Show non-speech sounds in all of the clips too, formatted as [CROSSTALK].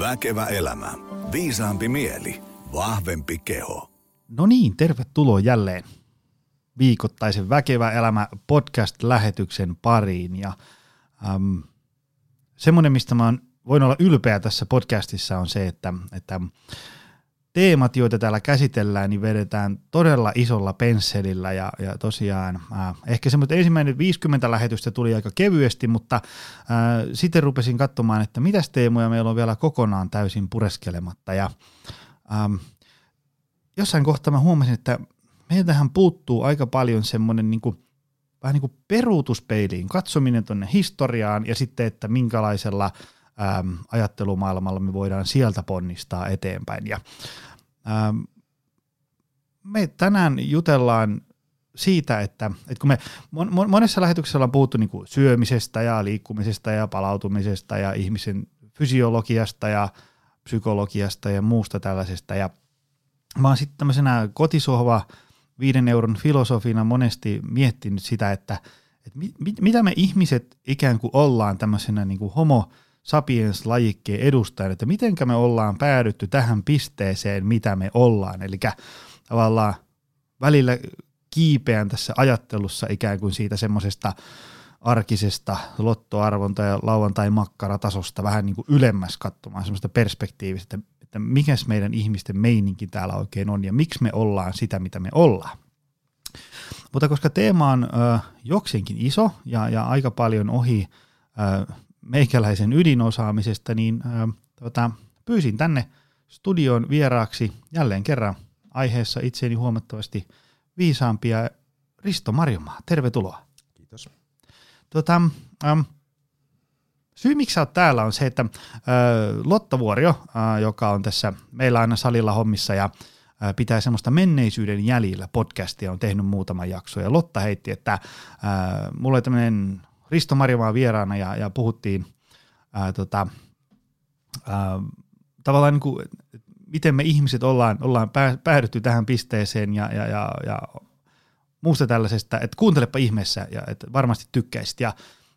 Väkevä elämä. Viisaampi mieli. Vahvempi keho. No niin, tervetuloa jälleen viikoittaisen Väkevä elämä podcast-lähetyksen pariin. Ja äm, semmoinen, mistä mä voin olla ylpeä tässä podcastissa on se, että, että teemat, joita täällä käsitellään, niin vedetään todella isolla pensselillä ja, ja tosiaan äh, ehkä semmoinen ensimmäinen 50 lähetystä tuli aika kevyesti, mutta äh, sitten rupesin katsomaan, että mitä teemoja meillä on vielä kokonaan täysin pureskelematta ja ähm, jossain kohtaa mä huomasin, että meiltähän puuttuu aika paljon semmoinen niin kuin, vähän niin kuin peruutuspeiliin, katsominen tuonne historiaan ja sitten, että minkälaisella äm, ajattelumaailmalla me voidaan sieltä ponnistaa eteenpäin. Ja, äm, me tänään jutellaan siitä, että, että kun me monessa lähetyksessä ollaan puhuttu niin kuin syömisestä ja liikkumisesta ja palautumisesta ja ihmisen fysiologiasta ja psykologiasta ja muusta tällaisesta. Ja mä oon sitten tämmöisenä kotisohva viiden euron filosofina monesti miettinyt sitä, että, että mit, mitä me ihmiset ikään kuin ollaan tämmöisenä niin kuin homo sapiens-lajikkeen edustajana, että mitenkä me ollaan päädytty tähän pisteeseen, mitä me ollaan. Eli tavallaan välillä kiipeän tässä ajattelussa ikään kuin siitä semmoisesta arkisesta lottoarvonta- ja lauantai-makkaratasosta vähän niin kuin ylemmäs katsomaan semmoista perspektiivistä, että mikäs meidän ihmisten meininki täällä oikein on ja miksi me ollaan sitä, mitä me ollaan. Mutta koska teema on ö, jokseenkin iso ja, ja aika paljon ohi ö, meikäläisen ydinosaamisesta, niin ö, tota, pyysin tänne studion vieraaksi jälleen kerran aiheessa itseeni huomattavasti viisaampia Risto Marjomaa. Tervetuloa. Kiitos. Tota, ähm, syy miksi sä oot täällä on se, että äh, Lotta Vuorio, äh, joka on tässä meillä aina salilla hommissa ja äh, pitää semmoista menneisyyden jäljillä podcastia, on tehnyt muutama jakso. Ja Lotta heitti, että äh, mulla oli tämmöinen Risto Marjomaa vieraana ja, ja puhuttiin äh, tota, äh, tavallaan niin kuin, miten me ihmiset ollaan, ollaan päädytty tähän pisteeseen ja, ja, ja, ja muusta tällaisesta, että kuuntelepa ihmeessä ja että varmasti tykkäisit. Ja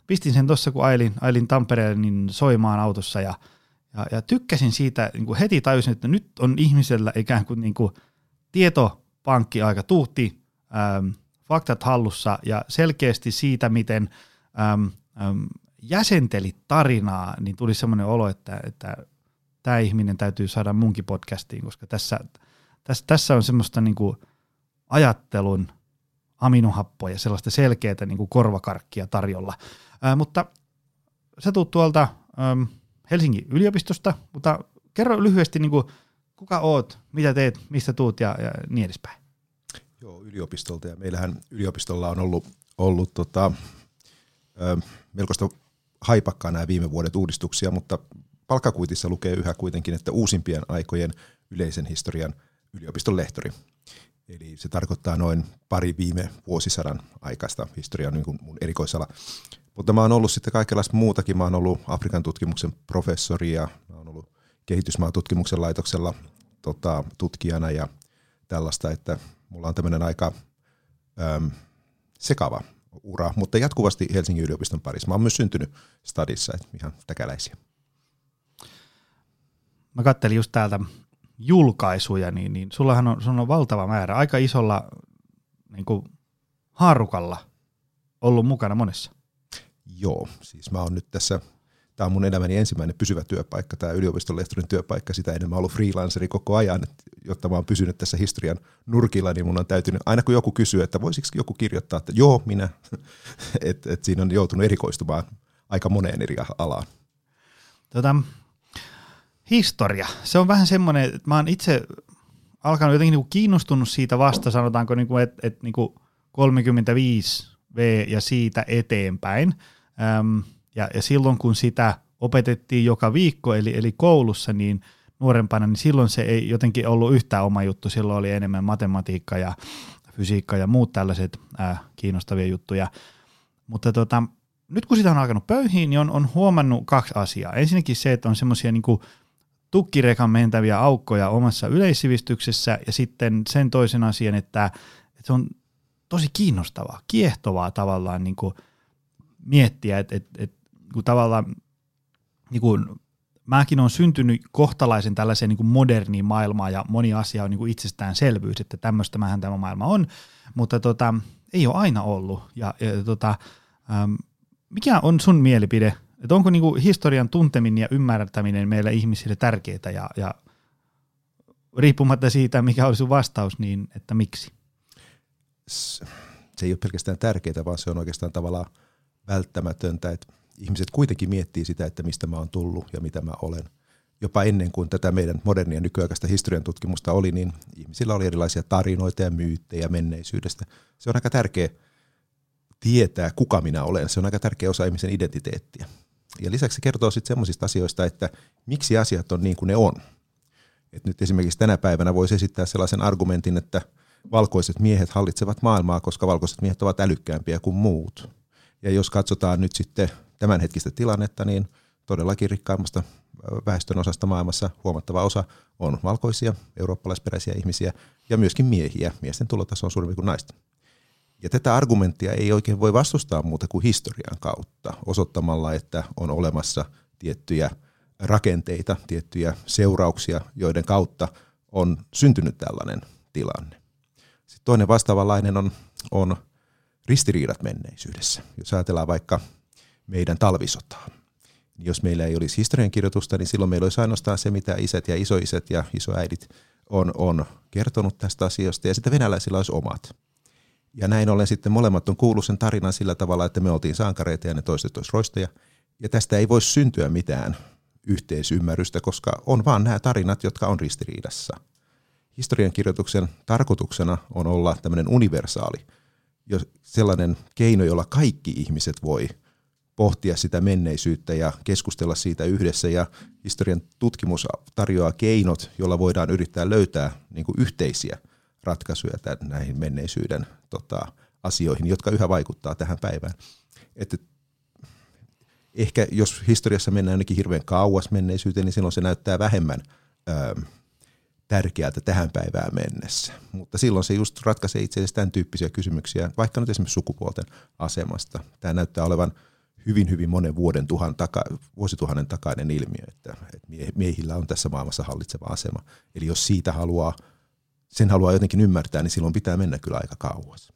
pistin sen tuossa, kun ailin, ailin Tampereelle niin soimaan autossa ja, ja, ja tykkäsin siitä, niin kuin heti tajusin, että nyt on ihmisellä ikään kuin, niin kuin tietopankki aika tuhti, ähm, faktat hallussa ja selkeästi siitä, miten ähm, ähm, jäsenteli tarinaa, niin tuli semmoinen olo, että, että tämä ihminen täytyy saada munkin podcastiin, koska tässä, tässä, tässä on semmoista niin kuin ajattelun aminohappoja, sellaista selkeää niin kuin korvakarkkia tarjolla. Ää, mutta sä tuut tuolta äm, Helsingin yliopistosta, mutta kerro lyhyesti, niin kuin, kuka oot, mitä teet, mistä tuut ja, ja niin edespäin. Joo, yliopistolta ja meillähän yliopistolla on ollut, ollut tota, melkoista haipakkaa nämä viime vuodet uudistuksia, mutta palkkakuitissa lukee yhä kuitenkin, että uusimpien aikojen yleisen historian yliopiston lehtori. Eli se tarkoittaa noin pari viime vuosisadan aikaista historiaa niin kuin mun erikoisala. Mutta mä oon ollut sitten kaikenlaista muutakin. Mä oon ollut Afrikan tutkimuksen professori ja mä oon ollut kehitysmaatutkimuksen laitoksella tota, tutkijana ja tällaista, että mulla on tämmöinen aika äm, sekava ura, mutta jatkuvasti Helsingin yliopiston parissa. Mä oon myös syntynyt stadissa, että ihan täkäläisiä. Mä kattelin just täältä julkaisuja, niin, niin sullahan on, sulla on valtava määrä, aika isolla niin kuin haarukalla ollut mukana monessa. Joo, siis mä oon nyt tässä, tämä on mun elämäni ensimmäinen pysyvä työpaikka, tämä yliopiston lehtorin työpaikka, sitä ennen mä ollut freelanceri koko ajan, että jotta mä oon pysynyt tässä historian nurkilla, niin mun on täytynyt, aina kun joku kysyy, että voisiko joku kirjoittaa, että joo, minä, [LAUGHS] että et siinä on joutunut erikoistumaan aika moneen eri alaan. Tota, historia. Se on vähän semmoinen, että mä oon itse alkanut jotenkin niinku kiinnostunut siitä vasta, sanotaanko, niinku, että et, niinku 35 V ja siitä eteenpäin. Öm, ja, ja silloin kun sitä opetettiin joka viikko, eli, eli koulussa, niin nuorempana, niin silloin se ei jotenkin ollut yhtään oma juttu. Silloin oli enemmän matematiikka ja fysiikka ja muut tällaiset äh, kiinnostavia juttuja. Mutta tota, nyt kun sitä on alkanut pöyhiin, niin on, on huomannut kaksi asiaa. Ensinnäkin se, että on semmoisia niin tukkirekan mentäviä aukkoja omassa yleissivistyksessä ja sitten sen toisen asian, että, että se on tosi kiinnostavaa, kiehtovaa tavallaan niin kuin miettiä, että, että, että kun tavallaan niin kuin mäkin on syntynyt kohtalaisen tällaiseen niin kuin moderniin maailmaan ja moni asia on niin kuin itsestäänselvyys, että tämmöistä mähän tämä maailma on, mutta tota, ei ole aina ollut. Ja, ja tota, ähm, mikä on sun mielipide, että onko niin kuin historian tunteminen ja ymmärtäminen meille ihmisille tärkeää ja, ja riippumatta siitä, mikä olisi sun vastaus, niin että miksi? Se ei ole pelkästään tärkeää, vaan se on oikeastaan tavallaan välttämätöntä, että ihmiset kuitenkin miettii sitä, että mistä mä oon tullut ja mitä mä olen. Jopa ennen kuin tätä meidän modernia nykyaikaista historian tutkimusta oli, niin ihmisillä oli erilaisia tarinoita ja myyttejä menneisyydestä. Se on aika tärkeä tietää, kuka minä olen. Se on aika tärkeä osa ihmisen identiteettiä. Ja lisäksi se kertoo sitten semmoisista asioista, että miksi asiat on niin kuin ne on. Et nyt esimerkiksi tänä päivänä voisi esittää sellaisen argumentin, että valkoiset miehet hallitsevat maailmaa, koska valkoiset miehet ovat älykkäämpiä kuin muut. Ja jos katsotaan nyt sitten tämänhetkistä tilannetta, niin todellakin rikkaimmasta väestön osasta maailmassa huomattava osa on valkoisia, eurooppalaisperäisiä ihmisiä ja myöskin miehiä. Miesten tulotaso on suurempi kuin naisten. Ja tätä argumenttia ei oikein voi vastustaa muuta kuin historian kautta, osoittamalla, että on olemassa tiettyjä rakenteita, tiettyjä seurauksia, joiden kautta on syntynyt tällainen tilanne. Sitten toinen vastaavanlainen on, on ristiriidat menneisyydessä. Jos ajatellaan vaikka meidän talvisotaa, niin jos meillä ei olisi historiankirjoitusta, niin silloin meillä olisi ainoastaan se, mitä isät ja isoiset ja isoäidit on, on kertonut tästä asiasta, ja sitten venäläisillä olisi omat. Ja näin ollen sitten molemmat on kuullut sen tarinan sillä tavalla, että me oltiin sankareita ja ne toiset olisi roistoja. Ja tästä ei voisi syntyä mitään yhteisymmärrystä, koska on vaan nämä tarinat, jotka on ristiriidassa. Historiankirjoituksen tarkoituksena on olla tämmöinen universaali, sellainen keino, jolla kaikki ihmiset voi pohtia sitä menneisyyttä ja keskustella siitä yhdessä. Ja historian tutkimus tarjoaa keinot, joilla voidaan yrittää löytää niin kuin yhteisiä ratkaisuja tämän, näihin menneisyyden tota, asioihin, jotka yhä vaikuttaa tähän päivään. Että ehkä jos historiassa mennään ainakin hirveän kauas menneisyyteen, niin silloin se näyttää vähemmän ö, tärkeältä tähän päivään mennessä. Mutta silloin se just ratkaisee itse asiassa tämän tyyppisiä kysymyksiä, vaikka nyt esimerkiksi sukupuolten asemasta. Tämä näyttää olevan hyvin, hyvin monen vuoden tuhan taka, vuosituhannen takainen ilmiö, että, että miehillä on tässä maailmassa hallitseva asema. Eli jos siitä haluaa, sen haluaa jotenkin ymmärtää, niin silloin pitää mennä kyllä aika kauas.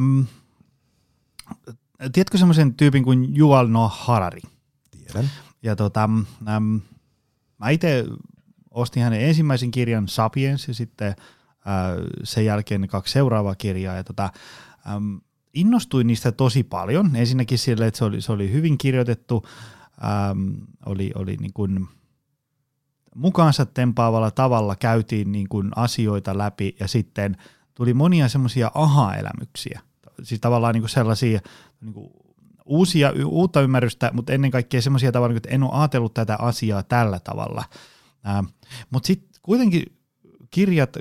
Mm. Tiedätkö semmoisen tyypin kuin Yuval Noah Harari? Tiedän. Ja tota, äm, mä itse ostin hänen ensimmäisen kirjan Sapiens ja sitten sen jälkeen kaksi seuraavaa kirjaa. Ja tota, äm, innostuin niistä tosi paljon. Ensinnäkin sille, että se oli, se oli hyvin kirjoitettu, äm, oli, oli niin kuin mukaansa tempaavalla tavalla käytiin niin kuin asioita läpi ja sitten tuli monia semmoisia aha-elämyksiä. Siis tavallaan niin kuin sellaisia niin kuin uusia, uutta ymmärrystä, mutta ennen kaikkea semmoisia tavalla, että en ole ajatellut tätä asiaa tällä tavalla. Ähm, mutta sitten kuitenkin kirjat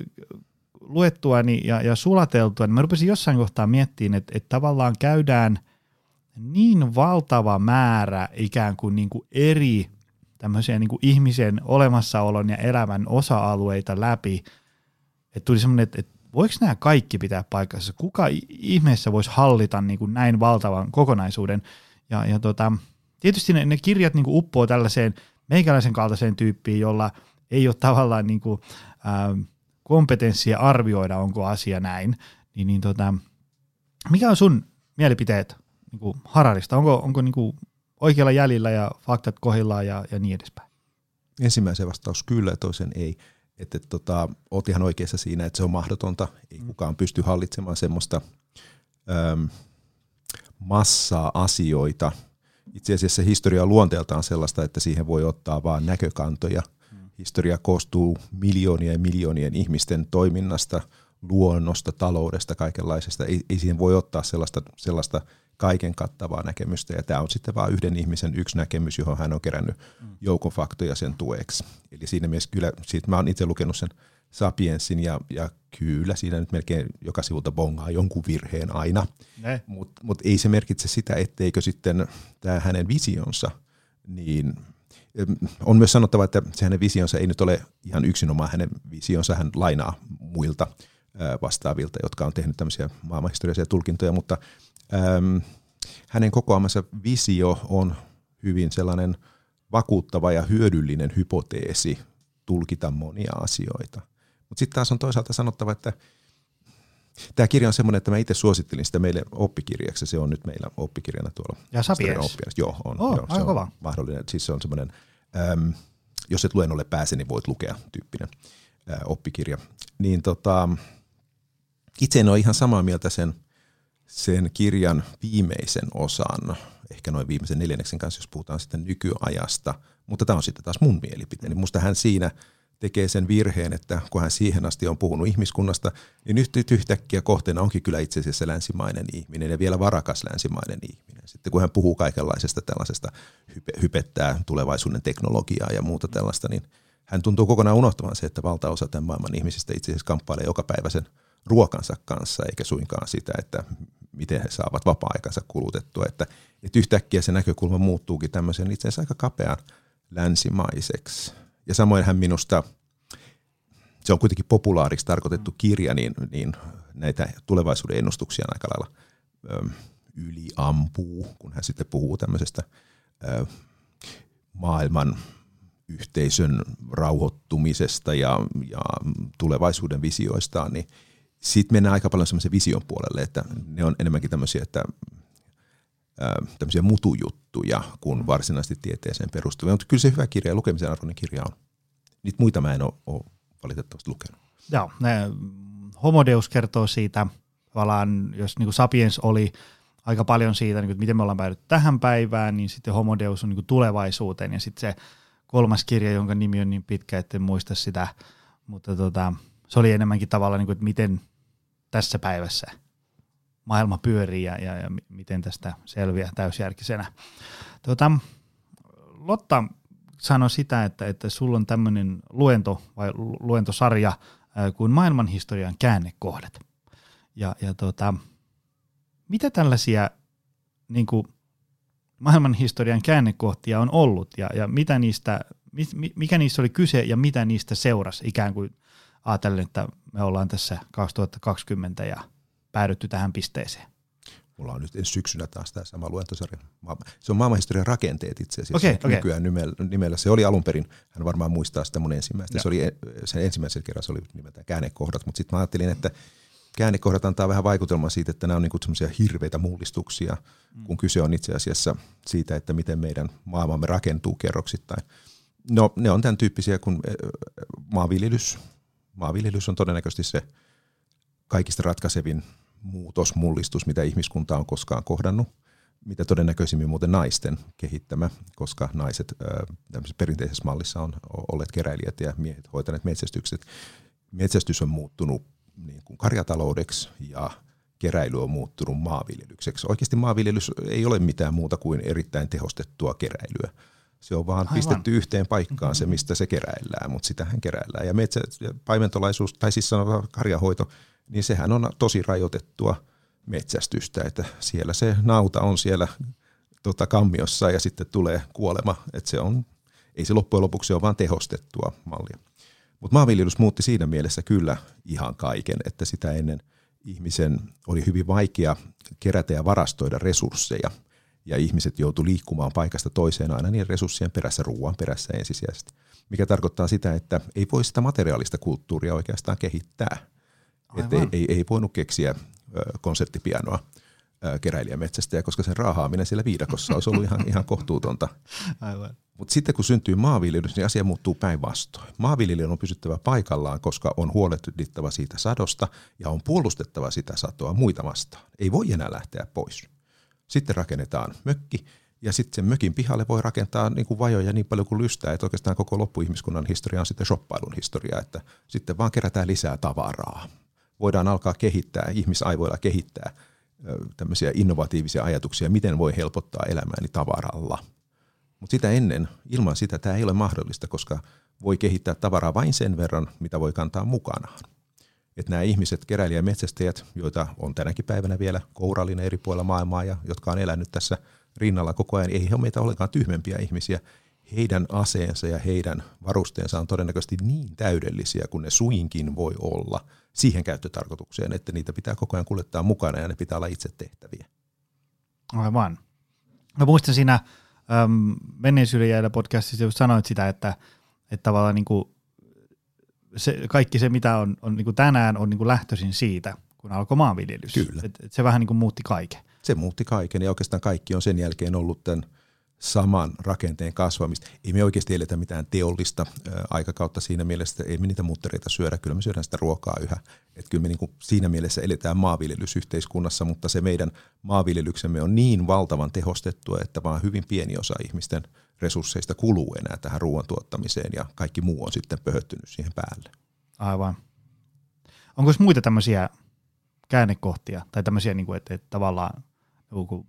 luettuani ja, ja sulateltua, niin mä rupesin jossain kohtaa miettimään, että, että tavallaan käydään niin valtava määrä ikään kuin, niin kuin eri tämmöisiä niin kuin ihmisen olemassaolon ja elämän osa-alueita läpi, että tuli semmoinen, että, että voiko nämä kaikki pitää paikassa? Kuka ihmeessä voisi hallita niin kuin näin valtavan kokonaisuuden? Ja, ja tota, tietysti ne, ne kirjat niin kuin uppoo tällaiseen meikäläisen kaltaiseen tyyppiin, jolla ei ole tavallaan niin kuin, ähm, kompetenssia arvioida, onko asia näin, niin, niin tota, mikä on sun mielipiteet niin kuin Hararista? Onko, onko niin kuin oikealla jäljellä ja faktat kohillaan ja, ja niin edespäin? Ensimmäisen vastaus kyllä ja toisen ei. Että tota, oot ihan oikeassa siinä, että se on mahdotonta. Ei mm. kukaan pysty hallitsemaan semmoista äm, massaa asioita. Itse asiassa historia on luonteeltaan sellaista, että siihen voi ottaa vain näkökantoja – Historia koostuu miljoonien ja miljoonien ihmisten toiminnasta, luonnosta, taloudesta, kaikenlaisesta. Ei, ei siihen voi ottaa sellaista, sellaista kaiken kattavaa näkemystä, ja tämä on sitten vain yhden ihmisen yksi näkemys, johon hän on kerännyt joukon faktoja sen tueksi. Eli siinä mielessä kyllä, siitä mä oon itse lukenut sen Sapiensin, ja, ja kyllä siinä nyt melkein joka sivulta bongaa jonkun virheen aina, mutta mut ei se merkitse sitä, etteikö sitten tämä hänen visionsa, niin on myös sanottava, että se hänen visionsa ei nyt ole ihan yksinomaan hänen visionsa, hän lainaa muilta vastaavilta, jotka on tehnyt tämmöisiä maailmanhistoriallisia tulkintoja, mutta äm, hänen kokoamansa visio on hyvin sellainen vakuuttava ja hyödyllinen hypoteesi tulkita monia asioita. Mutta sitten taas on toisaalta sanottava, että Tämä kirja on semmoinen, että mä itse suosittelin sitä meille oppikirjaksi. Se on nyt meillä oppikirjana tuolla. Ja Sapiens? Joo, on. Oh, joo, se on kova. mahdollinen. Siis se on semmoinen, äm, jos et luennolle pääse, niin voit lukea tyyppinen ää, oppikirja. Niin tota, itse en ole ihan samaa mieltä sen, sen kirjan viimeisen osan, ehkä noin viimeisen neljänneksen kanssa, jos puhutaan sitten nykyajasta. Mutta tämä on sitten taas mun mielipiteeni. Musta hän siinä – tekee sen virheen, että kun hän siihen asti on puhunut ihmiskunnasta, niin nyt yhtäkkiä kohteena onkin kyllä itse asiassa länsimainen ihminen ja vielä varakas länsimainen ihminen. Sitten kun hän puhuu kaikenlaisesta tällaisesta, hypettää tulevaisuuden teknologiaa ja muuta tällaista, niin hän tuntuu kokonaan unohtavan se, että valtaosa tämän maailman ihmisistä itse asiassa kamppailee joka päivä sen ruokansa kanssa, eikä suinkaan sitä, että miten he saavat vapaa-aikansa kulutettua. Että, että yhtäkkiä se näkökulma muuttuukin tämmöisen itse asiassa aika kapean länsimaiseksi. Ja samoin hän minusta, se on kuitenkin populaariksi tarkoitettu kirja, niin, niin näitä tulevaisuuden ennustuksia aika lailla ö, yliampuu, kun hän sitten puhuu tämmöisestä ö, maailman yhteisön rauhoittumisesta ja, ja tulevaisuuden visioistaan, niin sitten mennään aika paljon semmoisen vision puolelle, että ne on enemmänkin tämmöisiä, että tämmöisiä mutujuttuja kuin varsinaisesti tieteeseen perustuvia. Mutta kyllä se hyvä kirja ja lukemisen arvoinen kirja on. Niitä muita mä en ole, valitettavasti lukenut. Joo, ne, Homodeus kertoo siitä, tavallaan jos niin kuin Sapiens oli aika paljon siitä, niin kuin, että miten me ollaan päädytty tähän päivään, niin sitten Homodeus on niin kuin tulevaisuuteen ja sitten se kolmas kirja, jonka nimi on niin pitkä, että en muista sitä, mutta tota, se oli enemmänkin tavallaan, niin kuin, että miten tässä päivässä – maailma pyörii ja, ja, ja miten tästä selviää täysjärkisenä. Tuota, Lotta sanoi sitä, että, että sulla on tämmöinen luento vai luentosarja kuin maailmanhistorian käännekohdat. Ja, ja tuota, mitä tällaisia niin kuin maailmanhistorian käännekohtia on ollut ja, ja mitä niistä, mikä niistä oli kyse ja mitä niistä seurasi ikään kuin ajatellen, että me ollaan tässä 2020 ja päädytty tähän pisteeseen? Mulla on nyt ensi syksynä taas tämä sama luentosarja. Se on maailmanhistorian rakenteet itse asiassa. Okay, okay. Nykyään nimellä, nimellä. Se oli alun perin, hän varmaan muistaa sitä mun ensimmäistä. Se oli, sen ensimmäisen kerran se oli nimeltään käännekohdat, mutta sitten mä ajattelin, että käännekohdat antaa vähän vaikutelmaa siitä, että nämä on niinku semmoisia hirveitä mullistuksia, mm. kun kyse on itse asiassa siitä, että miten meidän maailmamme rakentuu kerroksittain. No ne on tämän tyyppisiä kuin maanviljelys. Maanviljelys on todennäköisesti se kaikista ratkaisevin muutos, mullistus, mitä ihmiskunta on koskaan kohdannut, mitä todennäköisimmin muuten naisten kehittämä, koska naiset perinteisessä mallissa on olleet keräilijät ja miehet hoitaneet metsästykset. Metsästys on muuttunut niin kuin karjataloudeksi ja keräily on muuttunut maanviljelykseksi. Oikeasti maanviljelys ei ole mitään muuta kuin erittäin tehostettua keräilyä. Se on vaan Aivan. pistetty yhteen paikkaan mm-hmm. se, mistä se keräillään, mutta sitähän keräillään. Ja metsä, paimentolaisuus, tai siis sanotaan karjahoito, niin sehän on tosi rajoitettua metsästystä, että siellä se nauta on siellä tota, kammiossa ja sitten tulee kuolema, että se on, ei se loppujen lopuksi ole vaan tehostettua mallia. Mutta maanviljelys muutti siinä mielessä kyllä ihan kaiken, että sitä ennen ihmisen oli hyvin vaikea kerätä ja varastoida resursseja, ja ihmiset joutu liikkumaan paikasta toiseen aina niin resurssien perässä, ruoan perässä ensisijaisesti, mikä tarkoittaa sitä, että ei voi sitä materiaalista kulttuuria oikeastaan kehittää – että ei, ei, ei voinut keksiä konserttipianoa keräilijämetsästä, koska sen raahaaminen siellä viidakossa olisi ollut ihan, ihan kohtuutonta. Mutta sitten kun syntyy maanviljelys, niin asia muuttuu päinvastoin. Maanviljelijän on pysyttävä paikallaan, koska on huolehdittava siitä sadosta ja on puolustettava sitä satoa muita vastaan. Ei voi enää lähteä pois. Sitten rakennetaan mökki, ja sitten sen mökin pihalle voi rakentaa niin kuin vajoja niin paljon kuin lystää, että oikeastaan koko loppuihmiskunnan historia on sitten shoppailun historia, että sitten vaan kerätään lisää tavaraa voidaan alkaa kehittää, ihmisaivoilla kehittää tämmöisiä innovatiivisia ajatuksia, miten voi helpottaa elämääni tavaralla. Mutta sitä ennen, ilman sitä tämä ei ole mahdollista, koska voi kehittää tavaraa vain sen verran, mitä voi kantaa mukanaan. Että nämä ihmiset, keräilijä- ja metsästäjät, joita on tänäkin päivänä vielä kourallinen eri puolilla maailmaa ja jotka on elänyt tässä rinnalla koko ajan, ei he ole meitä ollenkaan tyhmempiä ihmisiä. Heidän aseensa ja heidän varusteensa on todennäköisesti niin täydellisiä kuin ne suinkin voi olla – siihen käyttötarkoitukseen, että niitä pitää koko ajan kuljettaa mukana ja ne pitää olla itse tehtäviä. Aivan. Mä muistan siinä äm, menneisyyden jäillä podcastissa just sanoit sitä, että, että tavallaan niin kuin se, kaikki se, mitä on, on niin kuin tänään, on niin kuin lähtöisin siitä, kun alkoi maanviljelys. Kyllä. Et, et se vähän niin kuin muutti kaiken. Se muutti kaiken ja oikeastaan kaikki on sen jälkeen ollut tämän saman rakenteen kasvamista. Ei me oikeasti eletä mitään teollista ää, aikakautta siinä mielessä, että ei me niitä muttereita syödä, kyllä me syödään sitä ruokaa yhä. Että kyllä me niin kuin siinä mielessä eletään maanviljelysyhteiskunnassa, mutta se meidän maanviljelyksemme on niin valtavan tehostettua, että vaan hyvin pieni osa ihmisten resursseista kuluu enää tähän ruoan tuottamiseen ja kaikki muu on sitten pöhöttynyt siihen päälle. Aivan. Onko muita tämmöisiä käännekohtia tai tämmöisiä, niin kuin, että, että tavallaan joku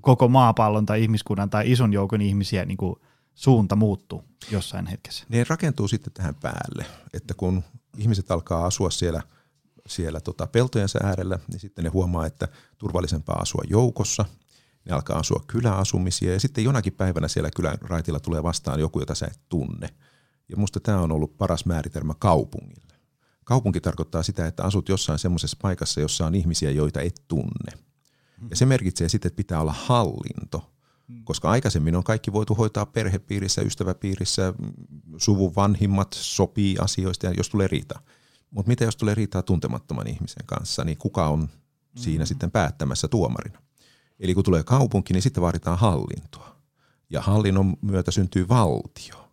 koko maapallon tai ihmiskunnan tai ison joukon ihmisiä niin kuin suunta muuttuu jossain hetkessä? Ne rakentuu sitten tähän päälle, että kun ihmiset alkaa asua siellä, siellä tota peltojensa äärellä, niin sitten ne huomaa, että turvallisempaa asua joukossa. Ne alkaa asua kyläasumisia ja sitten jonakin päivänä siellä kylän raitilla tulee vastaan joku, jota sä et tunne. Ja musta tämä on ollut paras määritelmä kaupungille. Kaupunki tarkoittaa sitä, että asut jossain semmoisessa paikassa, jossa on ihmisiä, joita et tunne. Ja se merkitsee sitten, että pitää olla hallinto, koska aikaisemmin on kaikki voitu hoitaa perhepiirissä, ystäväpiirissä, suvun vanhimmat sopii asioista ja jos tulee riita. Mutta mitä jos tulee riitaa tuntemattoman ihmisen kanssa, niin kuka on siinä mm-hmm. sitten päättämässä tuomarina? Eli kun tulee kaupunki, niin sitten vaaditaan hallintoa. Ja hallinnon myötä syntyy valtio.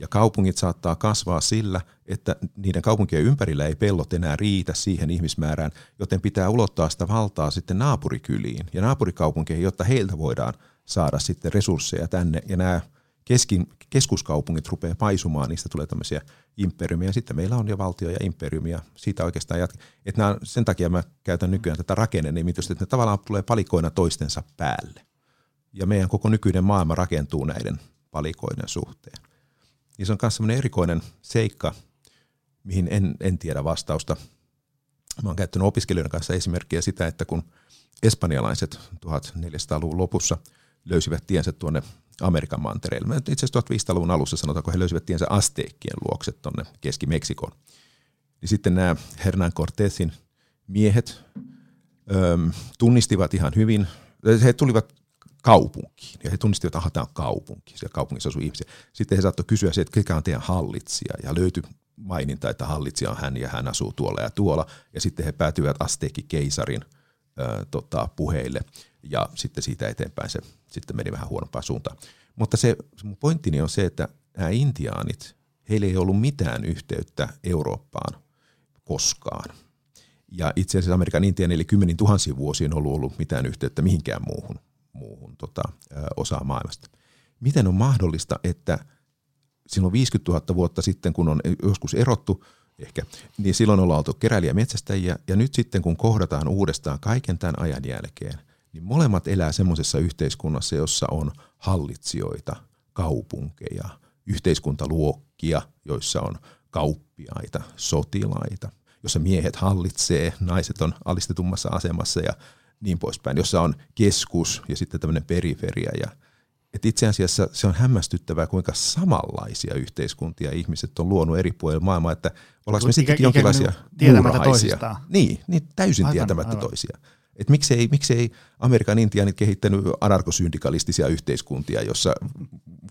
Ja kaupungit saattaa kasvaa sillä, että niiden kaupunkien ympärillä ei pellot enää riitä siihen ihmismäärään, joten pitää ulottaa sitä valtaa sitten naapurikyliin ja naapurikaupunkeihin, jotta heiltä voidaan saada sitten resursseja tänne. Ja nämä keskin, keskuskaupungit rupeaa paisumaan, niistä tulee tämmöisiä imperiumia. Sitten meillä on jo valtio ja imperiumia. Siitä oikeastaan jatke. Että nämä, sen takia mä käytän nykyään tätä rakennenimitystä, että ne tavallaan tulee palikoina toistensa päälle. Ja meidän koko nykyinen maailma rakentuu näiden palikoiden suhteen niin se on myös semmoinen erikoinen seikka, mihin en, en tiedä vastausta. Mä oon käyttänyt opiskelijoiden kanssa esimerkkiä sitä, että kun espanjalaiset 1400-luvun lopussa löysivät tiensä tuonne Amerikan mantereelle. Itse asiassa 1500-luvun alussa sanotaan, kun he löysivät tiensä Asteekkien luokse tuonne Keski-Meksikoon. Niin sitten nämä Hernán Cortésin miehet öö, tunnistivat ihan hyvin, he tulivat kaupunkiin. Ja he tunnistivat, että tämä on kaupunki. Siellä kaupungissa asuu ihmisiä. Sitten he saattoi kysyä se, että kekä on teidän hallitsija. Ja löytyi maininta, että hallitsija on hän ja hän asuu tuolla ja tuolla. Ja sitten he päätyivät Asteekin keisarin äh, tota, puheille. Ja sitten siitä eteenpäin se sitten meni vähän huonompaan suuntaan. Mutta se mun pointtini on se, että nämä intiaanit, heillä ei ollut mitään yhteyttä Eurooppaan koskaan. Ja itse asiassa Amerikan Intian eli kymmenin tuhansia vuosia on ollut, ollut mitään yhteyttä mihinkään muuhun muuhun tota, osaan maailmasta. Miten on mahdollista, että silloin 50 000 vuotta sitten, kun on joskus erottu, ehkä, niin silloin ollaan oltu keräilijä metsästäjiä, ja nyt sitten kun kohdataan uudestaan kaiken tämän ajan jälkeen, niin molemmat elää semmoisessa yhteiskunnassa, jossa on hallitsijoita, kaupunkeja, yhteiskuntaluokkia, joissa on kauppiaita, sotilaita, jossa miehet hallitsee, naiset on alistetummassa asemassa ja niin poispäin, jossa on keskus ja sitten tämmöinen periferia. Ja, et itse asiassa se on hämmästyttävää, kuinka samanlaisia yhteiskuntia ihmiset on luonut eri puolilla maailmaa, että ollaanko me sitten jonkinlaisia muurahaisia. Niin, niin, täysin aivan, tietämättä aivan. toisia. Et miksei, miksei Amerikan intiaanit kehittänyt anarkosyndikalistisia yhteiskuntia, jossa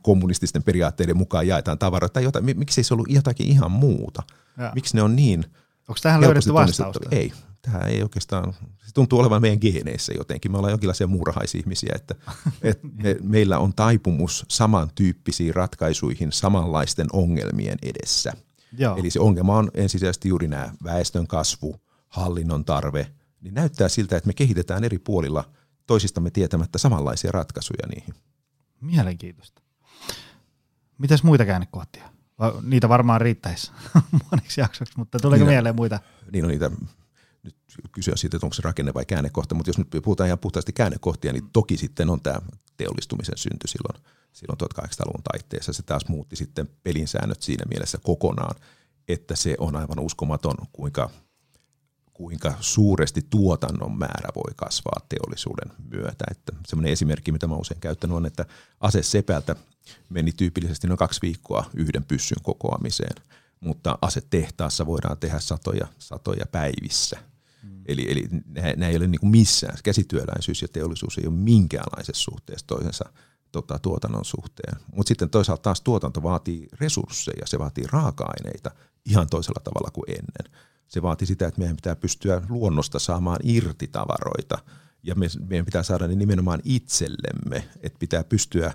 kommunististen periaatteiden mukaan jaetaan tavaroita tai jotain. Miksei se ollut jotakin ihan muuta? Ja. Miksi ne on niin Onko tähän löydetty vastausta? Ei, tähän ei oikeastaan, se tuntuu olevan meidän geeneissä jotenkin. Me ollaan jonkinlaisia muurahaisihmisiä, että, [LAUGHS] että me, meillä on taipumus samantyyppisiin ratkaisuihin samanlaisten ongelmien edessä. Joo. Eli se ongelma on ensisijaisesti juuri nämä väestön kasvu, hallinnon tarve, niin näyttää siltä, että me kehitetään eri puolilla toisistamme tietämättä samanlaisia ratkaisuja niihin. Mielenkiintoista. Mitäs muita käännekohtia? Niitä varmaan riittäisi [LAUGHS] moneksi jaksoksi, mutta tuleeko niin, mieleen muita? Niin on niitä, nyt kysyä siitä, että onko se rakenne vai käännekohta, mutta jos nyt puhutaan ihan puhtaasti käännekohtia, niin toki sitten on tämä teollistumisen synty silloin, silloin 1800-luvun taitteessa. Se taas muutti sitten pelin säännöt siinä mielessä kokonaan, että se on aivan uskomaton, kuinka, kuinka suuresti tuotannon määrä voi kasvaa teollisuuden myötä. Että semmoinen esimerkki, mitä mä usein käyttänyt on, että ase sepältä meni tyypillisesti noin kaksi viikkoa yhden pyssyn kokoamiseen, mutta asetehtaassa voidaan tehdä satoja, satoja päivissä. Mm. Eli, eli nämä ei ole niin kuin missään, käsityöläisyys ja teollisuus ei ole minkäänlaisessa suhteessa toisensa, tota, tuotannon suhteen. Mutta sitten toisaalta taas tuotanto vaatii resursseja, se vaatii raaka-aineita ihan toisella tavalla kuin ennen. Se vaatii sitä, että meidän pitää pystyä luonnosta saamaan irti tavaroita ja me, meidän pitää saada ne nimenomaan itsellemme, että pitää pystyä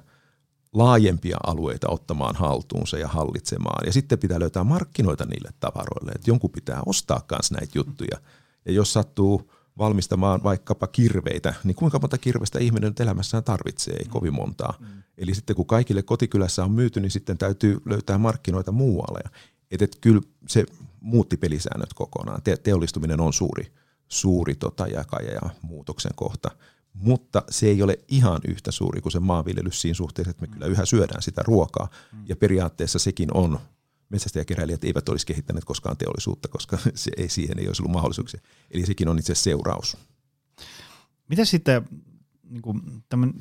laajempia alueita ottamaan haltuunsa ja hallitsemaan. Ja sitten pitää löytää markkinoita niille tavaroille, että jonkun pitää ostaa myös näitä juttuja. Ja jos sattuu valmistamaan vaikkapa kirveitä, niin kuinka monta kirvestä ihminen nyt elämässään tarvitsee? Ei kovin montaa. Mm. Eli sitten kun kaikille kotikylässä on myyty, niin sitten täytyy löytää markkinoita muualle. Et, et kyllä se muutti pelisäännöt kokonaan. Te- teollistuminen on suuri, suuri tota jakaja ja muutoksen kohta. Mutta se ei ole ihan yhtä suuri kuin se maanviljelys siinä suhteessa, että me kyllä yhä syödään sitä ruokaa. Ja periaatteessa sekin on metsästäjäkeräilijät eivät olisi kehittäneet koskaan teollisuutta, koska [LAUGHS] se ei, siihen ei olisi ollut mahdollisuuksia. Eli sekin on itse seuraus. Miten sitten niin kuin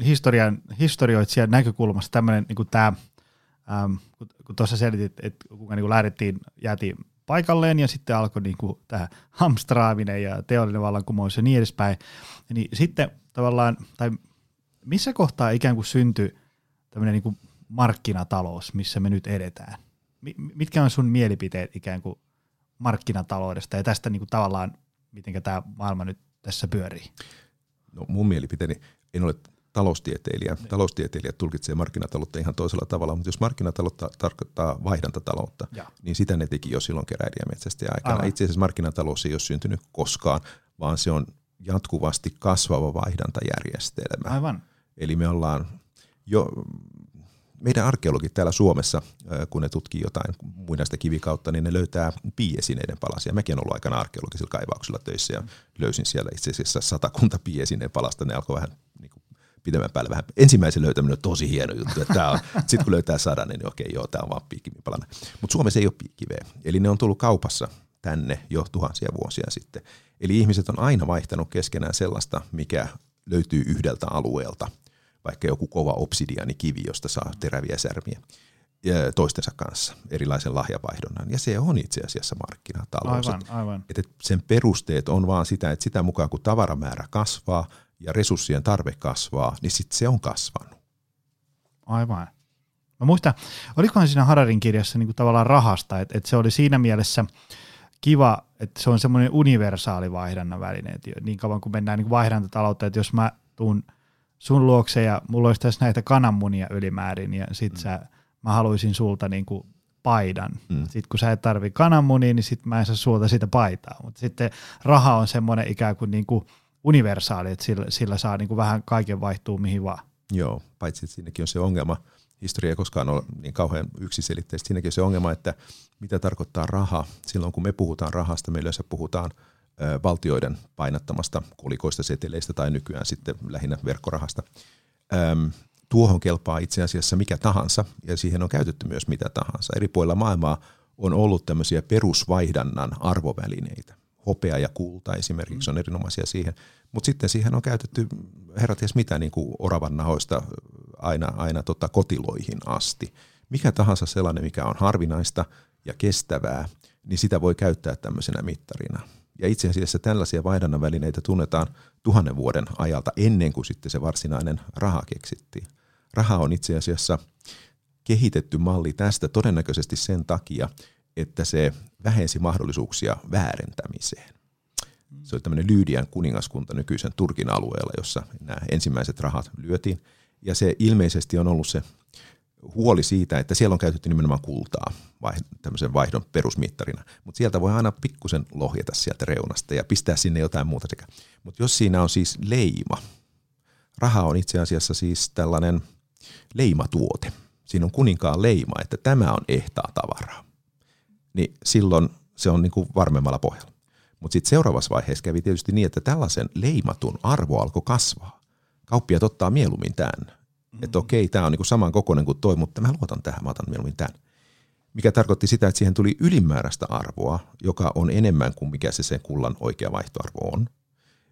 historian, historioitsijan näkökulmasta tämmöinen niin tämä, ähm, kun, kun tuossa selitit, että kuinka niin kuin lähdettiin, jäätiin paikalleen ja sitten alkoi niin kuin tämä hamstraaminen ja teollinen vallankumous ja niin edespäin, niin sitten tavallaan, tai missä kohtaa ikään kuin syntyi tämmöinen niin kuin markkinatalous, missä me nyt edetään? mitkä on sun mielipiteet ikään kuin markkinataloudesta ja tästä niin kuin tavallaan, miten tämä maailma nyt tässä pyörii? No mun mielipiteeni, en ole taloustieteilijä. Niin. Taloustieteilijät tulkitsee markkinataloutta ihan toisella tavalla, mutta jos markkinataloutta tarkoittaa vaihdantataloutta, ja. niin sitä ne teki jo silloin keräilijämetsästä aikana. Aivan. Itse asiassa markkinatalous ei ole syntynyt koskaan, vaan se on jatkuvasti kasvava vaihdantajärjestelmä. Aivan. Eli me ollaan jo meidän arkeologit täällä Suomessa, kun ne tutkii jotain muinaista kivikautta, niin ne löytää piiesineiden palasia. Mäkin olen ollut aikana arkeologisilla kaivauksilla töissä ja löysin siellä itse asiassa satakunta piesineen palasta. Ne alkoi vähän niin kuin pidemmän päälle vähän. Ensimmäisen löytäminen on tosi hieno juttu. [LAUGHS] Sitten kun löytää sadan, niin okei, joo, tämä on vaan piikkimipalana. Mutta Suomessa ei ole piikkiveä. Eli ne on tullut kaupassa tänne jo tuhansia vuosia sitten. Eli ihmiset on aina vaihtanut keskenään sellaista, mikä löytyy yhdeltä alueelta – vaikka joku kova obsidianikivi, josta saa teräviä särmiä toistensa kanssa erilaisen lahjavaihdonnan. Ja se on itse asiassa markkinatalous. Aivan, aivan. Että sen perusteet on vaan sitä, että sitä mukaan kun tavaramäärä kasvaa ja resurssien tarve kasvaa, niin sitten se on kasvanut. Aivan. Mä muistan, olikohan siinä Hararin kirjassa niin kuin tavallaan rahasta, että, että se oli siinä mielessä kiva, että se on semmoinen universaali vaihdannan väline, että niin kauan kun mennään niin vaihdantataloutta, että jos mä tuun – sun luokse ja mulla olisi tässä näitä kananmunia ylimäärin ja sit mm. sä, mä haluaisin sulta niinku paidan. Mm. Sitten kun sä et tarvi kananmunia, niin sit mä en saa sulta sitä paitaa. Mutta sitten raha on semmoinen ikään kuin niinku universaali, että sillä, sillä saa niinku vähän kaiken vaihtuu mihin vaan. Joo, paitsi että siinäkin on se ongelma, historia ei koskaan ole niin kauhean yksiselitteistä. Siinäkin on se ongelma, että mitä tarkoittaa raha. Silloin kun me puhutaan rahasta, me yleensä puhutaan – valtioiden painattamasta kolikoista seteleistä tai nykyään sitten lähinnä verkkorahasta. Tuohon kelpaa itse asiassa mikä tahansa ja siihen on käytetty myös mitä tahansa. Eri puolilla maailmaa on ollut tämmöisiä perusvaihdannan arvovälineitä. Hopea ja kulta esimerkiksi on erinomaisia siihen, mutta sitten siihen on käytetty herrat ties mitä niin kuin oravan nahoista aina, aina tota kotiloihin asti. Mikä tahansa sellainen, mikä on harvinaista ja kestävää, niin sitä voi käyttää tämmöisenä mittarina. Ja itse asiassa tällaisia vaihdannan välineitä tunnetaan tuhannen vuoden ajalta ennen kuin sitten se varsinainen raha keksittiin. Raha on itse asiassa kehitetty malli tästä todennäköisesti sen takia, että se vähensi mahdollisuuksia väärentämiseen. Se oli tämmöinen Lyydian kuningaskunta nykyisen Turkin alueella, jossa nämä ensimmäiset rahat lyötiin. Ja se ilmeisesti on ollut se huoli siitä, että siellä on käytetty nimenomaan kultaa vai, tämmöisen vaihdon perusmittarina. Mutta sieltä voi aina pikkusen lohjeta sieltä reunasta ja pistää sinne jotain muuta sekä. Mutta jos siinä on siis leima, raha on itse asiassa siis tällainen leimatuote. Siinä on kuninkaan leima, että tämä on ehtaa tavaraa. Niin silloin se on niin kuin varmemmalla pohjalla. Mutta sitten seuraavassa vaiheessa kävi tietysti niin, että tällaisen leimatun arvo alkoi kasvaa. Kauppiat ottaa mieluummin tämän Mm. Että okei, tämä on niin saman kokoinen kuin toi, mutta mä luotan tähän, mä otan mieluummin tämän. Mikä tarkoitti sitä, että siihen tuli ylimääräistä arvoa, joka on enemmän kuin mikä se sen kullan oikea vaihtoarvo on.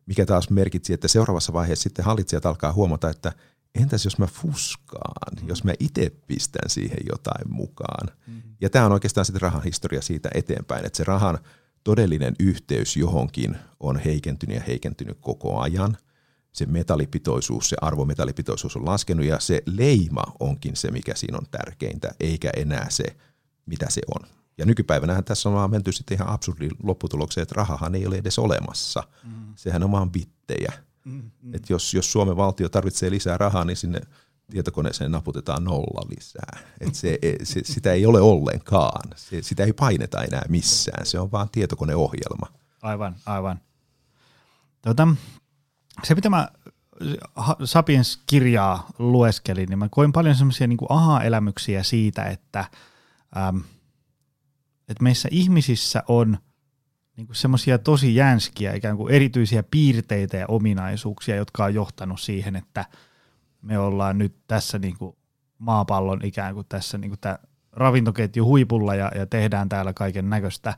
Mikä taas merkitsi, että seuraavassa vaiheessa sitten hallitsijat alkaa huomata, että entäs jos mä fuskaan, mm. jos mä itse pistän siihen jotain mukaan. Mm. Ja tämä on oikeastaan sitten rahan historia siitä eteenpäin, että se rahan todellinen yhteys johonkin on heikentynyt ja heikentynyt koko ajan – se metallipitoisuus, se arvometallipitoisuus on laskenut ja se leima onkin se, mikä siinä on tärkeintä, eikä enää se, mitä se on. Ja nykypäivänähän tässä on vaan menty sitten ihan absurdiin lopputulokseen, että rahahan ei ole edes olemassa. Mm. Sehän on vaan bittejä. Mm, mm. Et jos, jos Suomen valtio tarvitsee lisää rahaa, niin sinne tietokoneeseen naputetaan nolla lisää. Et se, se, sitä ei ole ollenkaan. Se, sitä ei paineta enää missään. Se on vaan tietokoneohjelma. Aivan, aivan. Tota, se, mitä mä Sapiens-kirjaa lueskelin, niin mä koin paljon semmoisia niin aha-elämyksiä siitä, että, äm, että meissä ihmisissä on niin semmoisia tosi jänskiä, ikään kuin erityisiä piirteitä ja ominaisuuksia, jotka on johtanut siihen, että me ollaan nyt tässä niin kuin maapallon ikään kuin tässä niin kuin tämä ravintoketju huipulla ja, ja tehdään täällä kaiken näköistä.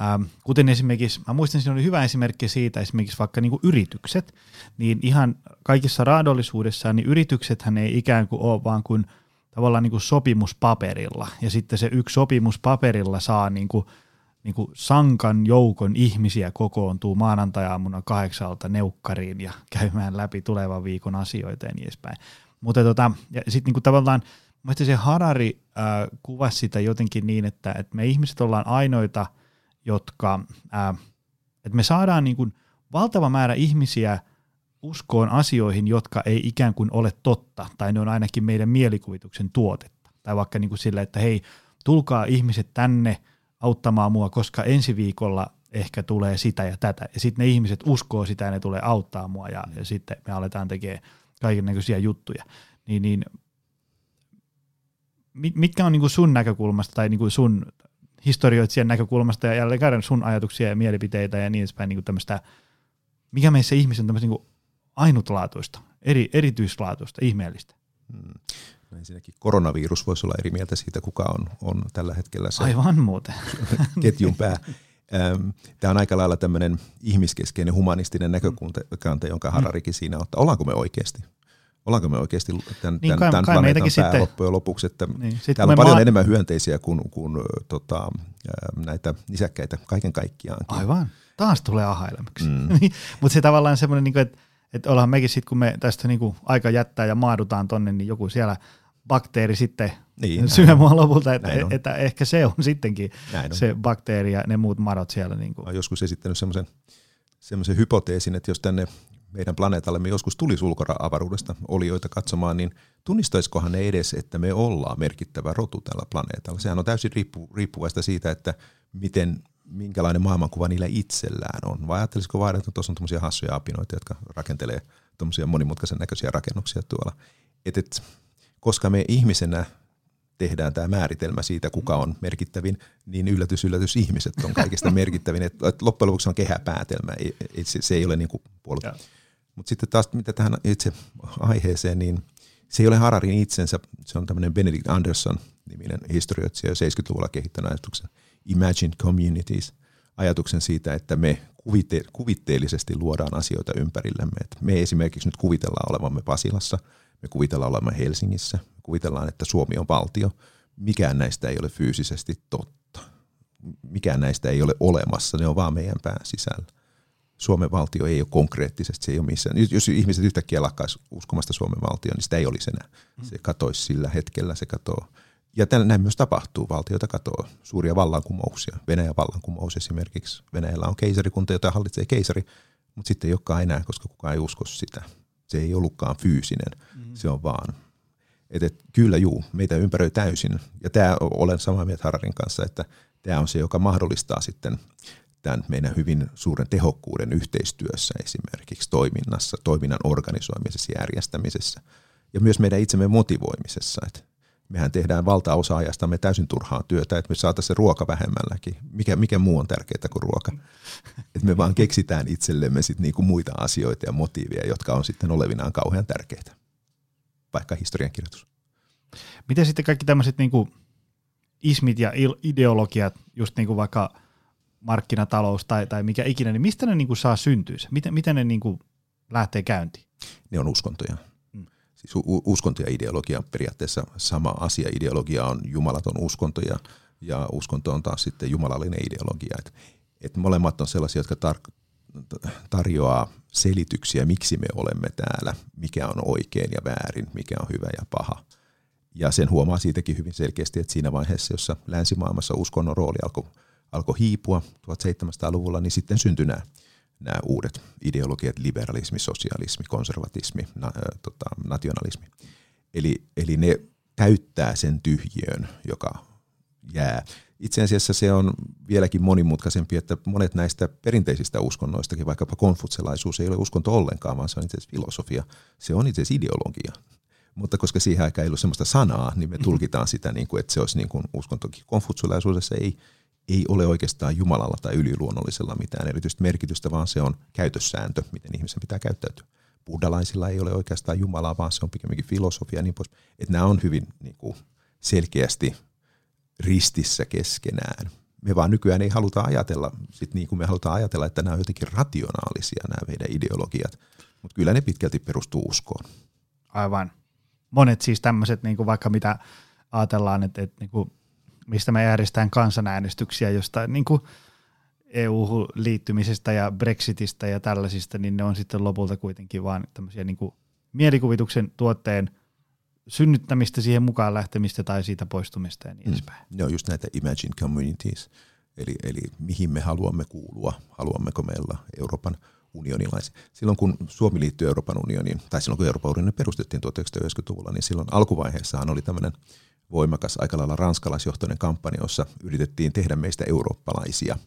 Ähm, kuten esimerkiksi, mä muistan, siinä oli hyvä esimerkki siitä, esimerkiksi vaikka niin yritykset, niin ihan kaikissa raadollisuudessaan, niin yrityksethän ei ikään kuin ole vaan kuin tavallaan niin kuin sopimuspaperilla, ja sitten se yksi sopimuspaperilla saa niin kuin, niin kuin sankan joukon ihmisiä kokoontuu maanantajaamuna kahdeksalta neukkariin ja [LAUGHS] käymään läpi tulevan viikon asioita ja niin edespäin. Mutta tota, ja sitten niin tavallaan, Mielestäni se Harari äh, kuvasi sitä jotenkin niin, että, että me ihmiset ollaan ainoita, jotka, äh, että me saadaan niin kuin valtava määrä ihmisiä uskoon asioihin, jotka ei ikään kuin ole totta, tai ne on ainakin meidän mielikuvituksen tuotetta. Tai vaikka niin kuin sillä, että hei, tulkaa ihmiset tänne auttamaan mua, koska ensi viikolla ehkä tulee sitä ja tätä. Ja sitten ne ihmiset uskoo sitä ja ne tulee auttaa mua ja, ja sitten me aletaan tekemään kaiken näköisiä juttuja. Niin, niin mitkä on niin sun näkökulmasta tai niin sun historioitsijan näkökulmasta ja jälleen kerran sun ajatuksia ja mielipiteitä ja niin edespäin niin tämmöistä, mikä meissä ihmisen on tämmöistä niin ainutlaatuista, eri, erityislaatuista, ihmeellistä? Hmm. Ensinnäkin koronavirus voisi olla eri mieltä siitä, kuka on, on tällä hetkellä se Aivan muuten. [LAUGHS] ketjun pää. Tämä on aika lailla tämmöinen ihmiskeskeinen humanistinen näkökanta, jonka Hararikin siinä ottaa. Ollaanko me oikeasti Ollaanko me oikeasti tämän, niin, tämän, kai, tämän planeetan pää sitten, loppujen lopuksi, että niin, täällä on paljon maa... enemmän hyönteisiä kuin, kuin tota, näitä nisäkkäitä kaiken kaikkiaan. Aivan, taas tulee aha mm. [LAUGHS] Mutta se tavallaan semmoinen, niin että, että ollaan mekin sitten, kun me tästä niin kuin aika jättää ja maadutaan tonne, niin joku siellä bakteeri sitten niin, syö mua lopulta, että, että, että ehkä se on sittenkin näin se on. bakteeri ja ne muut madot siellä. Niin kuin. Olen joskus esittänyt semmoisen semmoisen hypoteesin, että jos tänne meidän planeetallemme joskus tulisi ulkoavaruudesta olioita katsomaan, niin tunnistaisikohan ne edes, että me ollaan merkittävä rotu tällä planeetalla? Sehän on täysin riippu, riippuvaista siitä, että miten, minkälainen maailmankuva niillä itsellään on. Vai ajattelisiko vaan, että tuossa on tuommoisia hassuja apinoita, jotka rakentelee tuommoisia monimutkaisen näköisiä rakennuksia tuolla. Et, et, koska me ihmisenä tehdään tämä määritelmä siitä, kuka on merkittävin, niin yllätys, yllätys, ihmiset on kaikista merkittävin. Et, et loppujen lopuksi on kehäpäätelmä, ei, ei, se, se ei ole niin puolet. Mutta sitten taas mitä tähän itse aiheeseen, niin se ei ole Hararin itsensä, se on tämmöinen Benedict Anderson niminen historioitsija 70-luvulla kehittänyt ajatuksen Imagine Communities, ajatuksen siitä, että me kuvite- kuvitteellisesti luodaan asioita ympärillemme. Et me esimerkiksi nyt kuvitellaan olevamme Pasilassa, me kuvitellaan olevamme Helsingissä, me kuvitellaan, että Suomi on valtio. Mikään näistä ei ole fyysisesti totta. Mikään näistä ei ole olemassa, ne on vaan meidän pään sisällä. Suomen valtio ei ole konkreettisesti, se ei ole missään. Jos ihmiset yhtäkkiä lakkaisi uskomasta Suomen valtioon, niin sitä ei olisi enää. Se katoisi sillä hetkellä, se katoo. Ja näin myös tapahtuu, valtioita katoo suuria vallankumouksia. Venäjän vallankumous esimerkiksi. Venäjällä on keisarikunta, jota hallitsee keisari, mutta sitten ei olekaan enää, koska kukaan ei usko sitä. Se ei ollutkaan fyysinen, mm-hmm. se on vaan. Et, et, kyllä juu, meitä ympäröi täysin. Ja tämä olen samaa mieltä Hararin kanssa, että tämä on se, joka mahdollistaa sitten tämän meidän hyvin suuren tehokkuuden yhteistyössä esimerkiksi toiminnassa, toiminnan organisoimisessa järjestämisessä ja myös meidän itsemme motivoimisessa. Että mehän tehdään valtaosa ajastamme täysin turhaa työtä, että me saataisiin se ruoka vähemmälläkin. Mikä, mikä muu on tärkeää kuin ruoka? Että me vaan keksitään itsellemme sit niinku muita asioita ja motiiveja, jotka on sitten olevinaan kauhean tärkeitä, vaikka historiankirjoitus. Miten sitten kaikki tämmöiset niinku ismit ja ideologiat, just niin kuin vaikka – markkinatalous tai, tai mikä ikinä, niin mistä ne niin kuin saa syntyä? Miten, miten ne niin kuin lähtee käyntiin? Ne on uskontoja. Siis uskonto ja ideologia on periaatteessa sama asia. Ideologia on jumalaton uskonto ja, ja uskonto on taas sitten jumalallinen ideologia. Et, et molemmat on sellaisia, jotka tar- tarjoaa selityksiä, miksi me olemme täällä, mikä on oikein ja väärin, mikä on hyvä ja paha. Ja sen huomaa siitäkin hyvin selkeästi, että siinä vaiheessa, jossa länsimaailmassa uskonnon rooli alkoi alko hiipua 1700-luvulla, niin sitten syntyi nämä, nämä uudet ideologiat, liberalismi, sosialismi, konservatismi, na, tota, nationalismi. Eli, eli ne täyttää sen tyhjiön, joka jää. Itse asiassa se on vieläkin monimutkaisempi, että monet näistä perinteisistä uskonnoistakin, vaikkapa konfutselaisuus ei ole uskonto ollenkaan, vaan se on itse asiassa filosofia. Se on itse asiassa ideologia. Mutta koska siihen aikaan ei ollut sellaista sanaa, niin me mhm. tulkitaan sitä niin kuin, että se olisi niin kuin uskonto. Konfutselaisuudessa ei, ei ole oikeastaan Jumalalla tai yliluonnollisella mitään erityistä merkitystä, vaan se on käytössääntö, miten ihmisen pitää käyttäytyä. Buddhalaisilla ei ole oikeastaan Jumalaa, vaan se on pikemminkin filosofia ja niin pois. Että nämä on hyvin niin kuin, selkeästi ristissä keskenään. Me vaan nykyään ei haluta ajatella, sit niin kuin me halutaan ajatella, että nämä on jotenkin rationaalisia nämä meidän ideologiat, mutta kyllä ne pitkälti perustuu uskoon. Aivan. Monet siis tämmöiset, niin kuin vaikka mitä ajatellaan, että, että niin kuin, mistä me järjestetään kansanäänestyksiä jostain niin kuin EU-liittymisestä ja Brexitistä ja tällaisista, niin ne on sitten lopulta kuitenkin vaan tämmöisiä niin kuin mielikuvituksen tuotteen synnyttämistä, siihen mukaan lähtemistä tai siitä poistumista ja niin mm. edespäin. Ne on just näitä imagine communities, eli, eli mihin me haluamme kuulua, haluammeko meillä Euroopan unionilaisia. Silloin kun Suomi liittyi Euroopan unioniin, tai silloin kun Euroopan unioni perustettiin 1990-luvulla, niin silloin alkuvaiheessahan oli tämmöinen voimakas, aika lailla ranskalaisjohtoinen kampanja, jossa yritettiin tehdä meistä eurooppalaisia.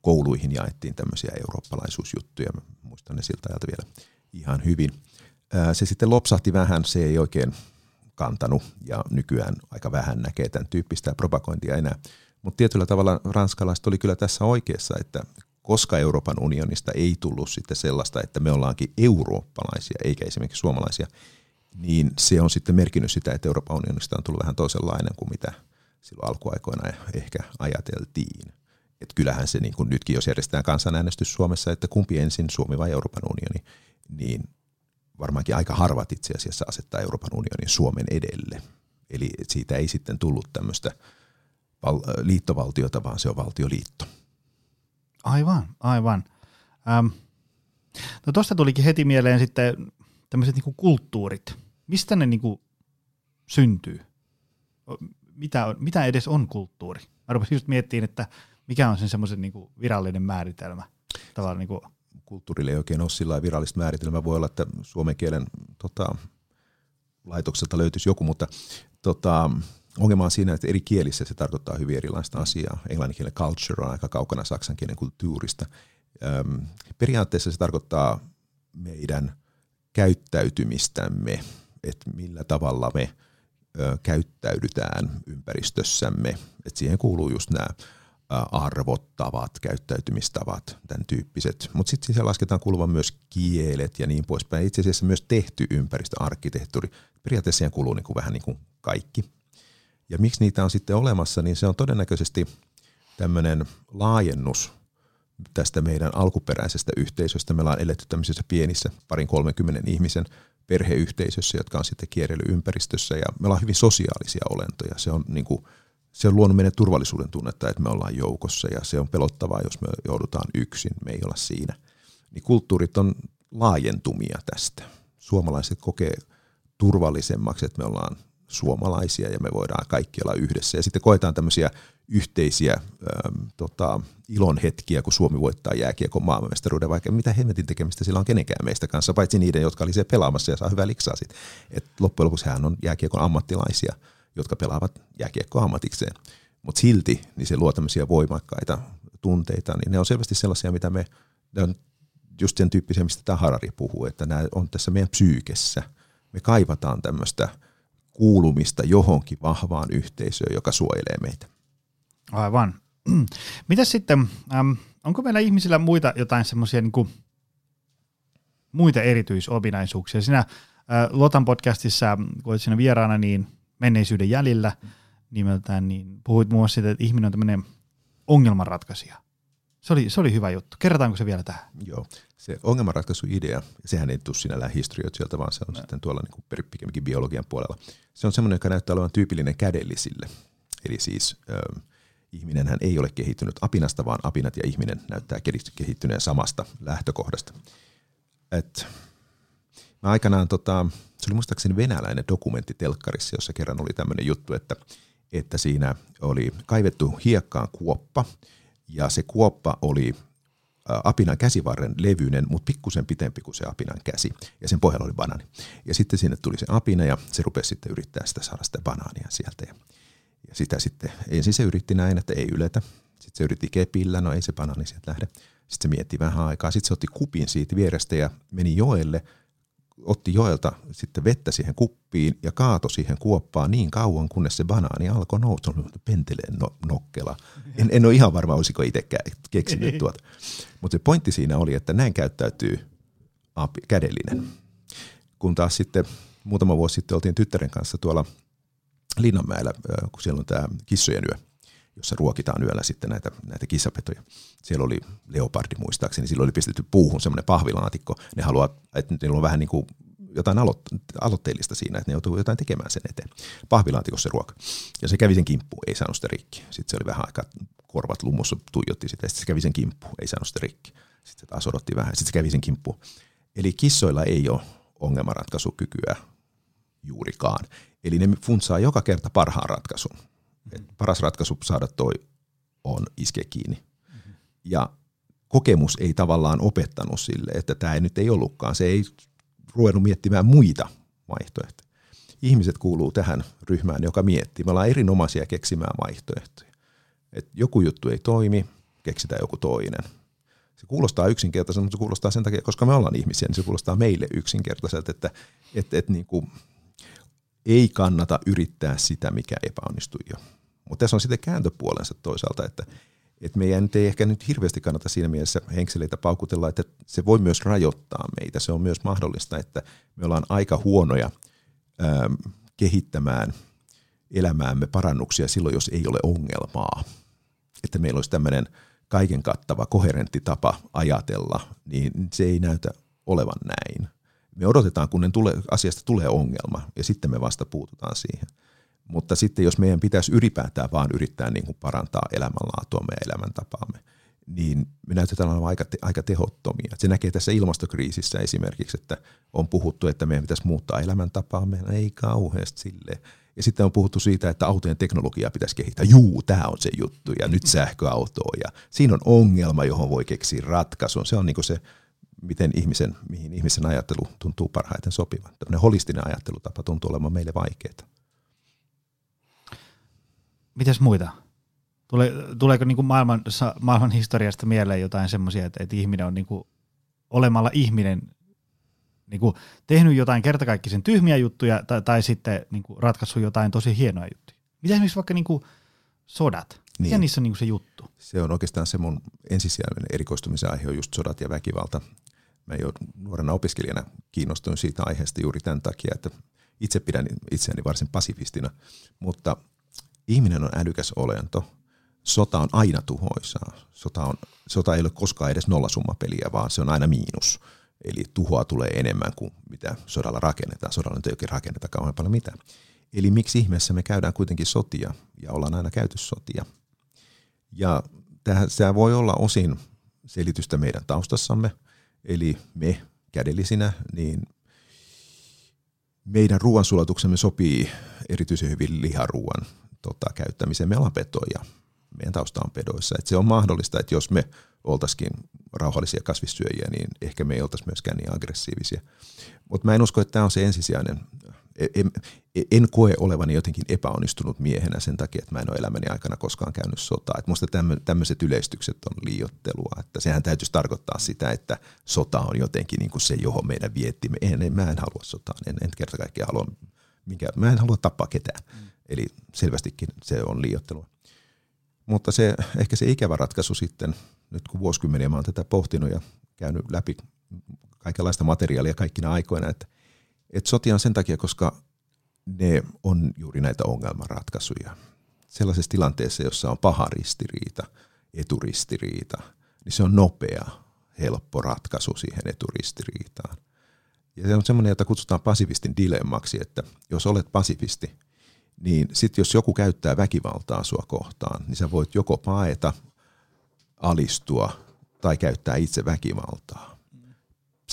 Kouluihin jaettiin tämmöisiä eurooppalaisuusjuttuja, muistan ne siltä ajalta vielä ihan hyvin. Se sitten lopsahti vähän, se ei oikein kantanut ja nykyään aika vähän näkee tämän tyyppistä propagointia enää. Mutta tietyllä tavalla ranskalaiset oli kyllä tässä oikeassa, että koska Euroopan unionista ei tullut sitten sellaista, että me ollaankin eurooppalaisia eikä esimerkiksi suomalaisia, niin se on sitten merkinnyt sitä, että Euroopan unionista on tullut vähän toisenlainen kuin mitä silloin alkuaikoina ehkä ajateltiin. Että kyllähän se niin kuin nytkin, jos järjestetään kansanäänestys Suomessa, että kumpi ensin, Suomi vai Euroopan unioni, niin varmaankin aika harvat itse asiassa asettaa Euroopan unionin Suomen edelle. Eli siitä ei sitten tullut tämmöistä liittovaltiota, vaan se on valtioliitto. Aivan, aivan. Ähm, no tuosta tulikin heti mieleen sitten tämmöiset niinku kulttuurit. Mistä ne niinku syntyy? Mitä, on, mitä edes on kulttuuri? Mä rupesin just miettimään, että mikä on sen semmoisen niinku virallinen määritelmä. Tavallaan niinku kulttuurille ei oikein ole sillä virallista määritelmää. Voi olla, että suomen kielen tota, laitokselta löytyisi joku, mutta tota, ongelma on siinä, että eri kielissä se tarkoittaa hyvin erilaista asiaa. Englannin kielen culture on aika kaukana saksan kielen kulttuurista. Öm, periaatteessa se tarkoittaa meidän käyttäytymistämme, että millä tavalla me ö, käyttäydytään ympäristössämme. Et siihen kuuluu just nämä arvottavat, käyttäytymistavat, tämän tyyppiset. Mutta sitten siihen lasketaan kuuluvan myös kielet ja niin poispäin. Itse asiassa myös tehty ympäristöarkkitehtuuri. Periaatteessa siihen kuuluu niin kuin vähän niin kuin kaikki. Ja miksi niitä on sitten olemassa, niin se on todennäköisesti tämmöinen laajennus tästä meidän alkuperäisestä yhteisöstä. Me ollaan eletty tämmöisissä pienissä parin 30 ihmisen perheyhteisössä, jotka on sitten kierrellyt ympäristössä ja me ollaan hyvin sosiaalisia olentoja. Se on niin kuin se on luonut meidän turvallisuuden tunnetta, että me ollaan joukossa ja se on pelottavaa, jos me joudutaan yksin, me ei olla siinä. Niin kulttuurit on laajentumia tästä. Suomalaiset kokee turvallisemmaksi, että me ollaan suomalaisia ja me voidaan kaikki olla yhdessä. Ja sitten koetaan tämmöisiä yhteisiä ähm, tota, ilon hetkiä, kun Suomi voittaa jääkiekon maailmanmestaruuden, vaikka mitä hemmetin tekemistä sillä on kenenkään meistä kanssa, paitsi niiden, jotka oli siellä pelaamassa ja saa hyvää liksaa sit. Et loppujen lopuksi hän on jääkiekon ammattilaisia – jotka pelaavat jääkiekkoa ammatikseen. Mutta silti niin se luo tämmöisiä voimakkaita tunteita, niin ne on selvästi sellaisia, mitä me, ne on just sen tyyppisiä, mistä tämä Harari puhuu, että nämä on tässä meidän psyykessä. Me kaivataan tämmöistä kuulumista johonkin vahvaan yhteisöön, joka suojelee meitä. Aivan. [CLEARS THROAT] Mitäs sitten, onko meillä ihmisillä muita jotain semmoisia niin muita erityisominaisuuksia? Sinä Lotan podcastissa, kun olet siinä vieraana, niin menneisyyden jäljillä nimeltään, niin puhuit muun muassa siitä, että ihminen on tämmöinen ongelmanratkaisija. Se oli, se oli hyvä juttu. Kerrotaanko se vielä tähän? Joo. Se ongelmanratkaisuidea, sehän ei tule sinällään historioita sieltä, vaan se on no. sitten tuolla niin pikemminkin biologian puolella. Se on semmoinen, joka näyttää olevan tyypillinen kädellisille. Eli siis ö, ihminenhän ei ole kehittynyt apinasta, vaan apinat ja ihminen näyttää kehittyneen samasta lähtökohdasta. Et mä aikanaan, tota, se oli muistaakseni venäläinen dokumentti telkkarissa, jossa kerran oli tämmöinen juttu, että, että siinä oli kaivettu hiekkaan kuoppa, ja se kuoppa oli apinan käsivarren levyinen, mutta pikkusen pitempi kuin se apinan käsi. Ja sen pohjalla oli banaani. Ja sitten sinne tuli se apina ja se rupesi sitten yrittää sitä saada sitä banaania sieltä. Ja, sitä sitten, ensin se yritti näin, että ei yletä. Sitten se yritti kepillä, no ei se banaani sieltä lähde. Sitten se mietti vähän aikaa. Sitten se otti kupin siitä vierestä ja meni joelle, otti joelta sitten vettä siihen kuppiin ja kaato siihen kuoppaan niin kauan, kunnes se banaani alkoi nousta. Penteleen no, nokkela. En, en ole ihan varma, olisiko itsekään keksinyt tuota. Mutta se pointti siinä oli, että näin käyttäytyy api, kädellinen. Kun taas sitten muutama vuosi sitten oltiin tyttären kanssa tuolla Linnanmäellä, kun siellä on tämä kissojen yö, jossa ruokitaan yöllä sitten näitä, näitä kissapetoja. Siellä oli leopardi muistaakseni, sillä oli pistetty puuhun semmoinen pahvilaatikko. Ne haluaa, että niillä on vähän niin kuin jotain aloit- aloitteellista siinä, että ne joutuu jotain tekemään sen eteen. Pahvilaatikossa se ruoka. Ja se kävi sen kimppuun, ei saanut sitä rikki. Sitten se oli vähän aikaa korvat lumussa, tuijotti sitä, sitten se kävi sen kimppuun, ei saanut sitä rikki. Sitten se taas odotti vähän, sitten se kävi sen kimppuun. Eli kissoilla ei ole ongelmanratkaisukykyä juurikaan. Eli ne funtsaa joka kerta parhaan ratkaisun. Et paras ratkaisu saada toi on iskeä kiinni. Ja kokemus ei tavallaan opettanut sille, että tämä ei nyt ei ollutkaan. Se ei ruvennut miettimään muita vaihtoehtoja. Ihmiset kuuluu tähän ryhmään, joka miettii. Me ollaan erinomaisia keksimään vaihtoehtoja. Et joku juttu ei toimi, keksitään joku toinen. Se kuulostaa yksinkertaiselta, mutta se kuulostaa sen takia, koska me ollaan ihmisiä, niin se kuulostaa meille yksinkertaiselta, että et, et niin kuin, ei kannata yrittää sitä, mikä epäonnistui jo. Mutta tässä on sitten kääntöpuolensa toisaalta, että, että meidän nyt ei ehkä nyt hirveästi kannata siinä mielessä henkseleitä paukutella, että se voi myös rajoittaa meitä. Se on myös mahdollista, että me ollaan aika huonoja ähm, kehittämään elämäämme parannuksia silloin, jos ei ole ongelmaa. Että meillä olisi tämmöinen kaiken kattava, koherentti tapa ajatella, niin se ei näytä olevan näin. Me odotetaan, kun tule, asiasta tulee ongelma, ja sitten me vasta puututaan siihen. Mutta sitten jos meidän pitäisi ylipäätään vaan yrittää niin kuin parantaa elämänlaatuamme ja elämäntapaamme, niin me näytetään olevan aika, te, aika tehottomia. Se näkee tässä ilmastokriisissä esimerkiksi, että on puhuttu, että meidän pitäisi muuttaa elämäntapaamme. No ei kauheasti sille. Ja sitten on puhuttu siitä, että autojen teknologiaa pitäisi kehittää. Juu, tämä on se juttu ja nyt sähköautoa. Ja siinä on ongelma, johon voi keksiä ratkaisun. Se on niin se, miten ihmisen, mihin ihmisen ajattelu tuntuu parhaiten sopivan. Tämmöinen holistinen ajattelutapa tuntuu olemaan meille vaikeaa. Mitäs muita? Tule, tuleeko niin kuin maailman, maailman historiasta mieleen jotain semmoisia, että, että ihminen on niin kuin, olemalla ihminen niin kuin, tehnyt jotain kertakaikkisen tyhmiä juttuja tai, tai sitten niin kuin, ratkaissut jotain tosi hienoja juttuja? Mitä esimerkiksi vaikka niin kuin, sodat? Niin. Mikä niissä on niin kuin, se juttu? Se on oikeastaan se mun ensisijainen erikoistumisen aihe on just sodat ja väkivalta. Mä jo nuorena opiskelijana kiinnostuin siitä aiheesta juuri tämän takia, että itse pidän itseäni varsin pasifistina, mutta ihminen on älykäs olento. Sota on aina tuhoisaa. Sota, on, sota ei ole koskaan edes nollasummapeliä, vaan se on aina miinus. Eli tuhoa tulee enemmän kuin mitä sodalla rakennetaan. Sodalla nyt ei oikein rakenneta kauhean paljon mitään. Eli miksi ihmeessä me käydään kuitenkin sotia ja ollaan aina käyty sotia. Ja tämä voi olla osin selitystä meidän taustassamme, eli me kädellisinä, niin meidän ruoansulatuksemme sopii erityisen hyvin liharuuan tota, käyttämiseen. Me ollaan petoja. Meidän tausta on pedoissa. Et se on mahdollista, että jos me oltaisikin rauhallisia kasvissyöjiä, niin ehkä me ei oltaisi myöskään niin aggressiivisia. Mutta mä en usko, että tämä on se ensisijainen. En, en koe olevani jotenkin epäonnistunut miehenä sen takia, että mä en ole elämäni aikana koskaan käynyt sotaa. Et musta tämmöiset yleistykset on liiottelua. Että sehän täytyisi tarkoittaa sitä, että sota on jotenkin niin kuin se, johon meidän viettimme. En, en, mä en halua sotaa. En, en kerta kaikkiaan halua, minkä, mä en halua tappaa ketään. Mm. Eli selvästikin se on liiottelua. Mutta se, ehkä se ikävä ratkaisu sitten, nyt kun vuosikymmeniä mä oon tätä pohtinut ja käynyt läpi kaikenlaista materiaalia kaikkina aikoina, että, että sotia on sen takia, koska ne on juuri näitä ongelmanratkaisuja. Sellaisessa tilanteessa, jossa on paha ristiriita, eturistiriita, niin se on nopea, helppo ratkaisu siihen eturistiriitaan. Ja se on semmoinen, jota kutsutaan pasifistin dilemmaksi, että jos olet pasifisti – niin sitten jos joku käyttää väkivaltaa sua kohtaan, niin sä voit joko paeta, alistua tai käyttää itse väkivaltaa.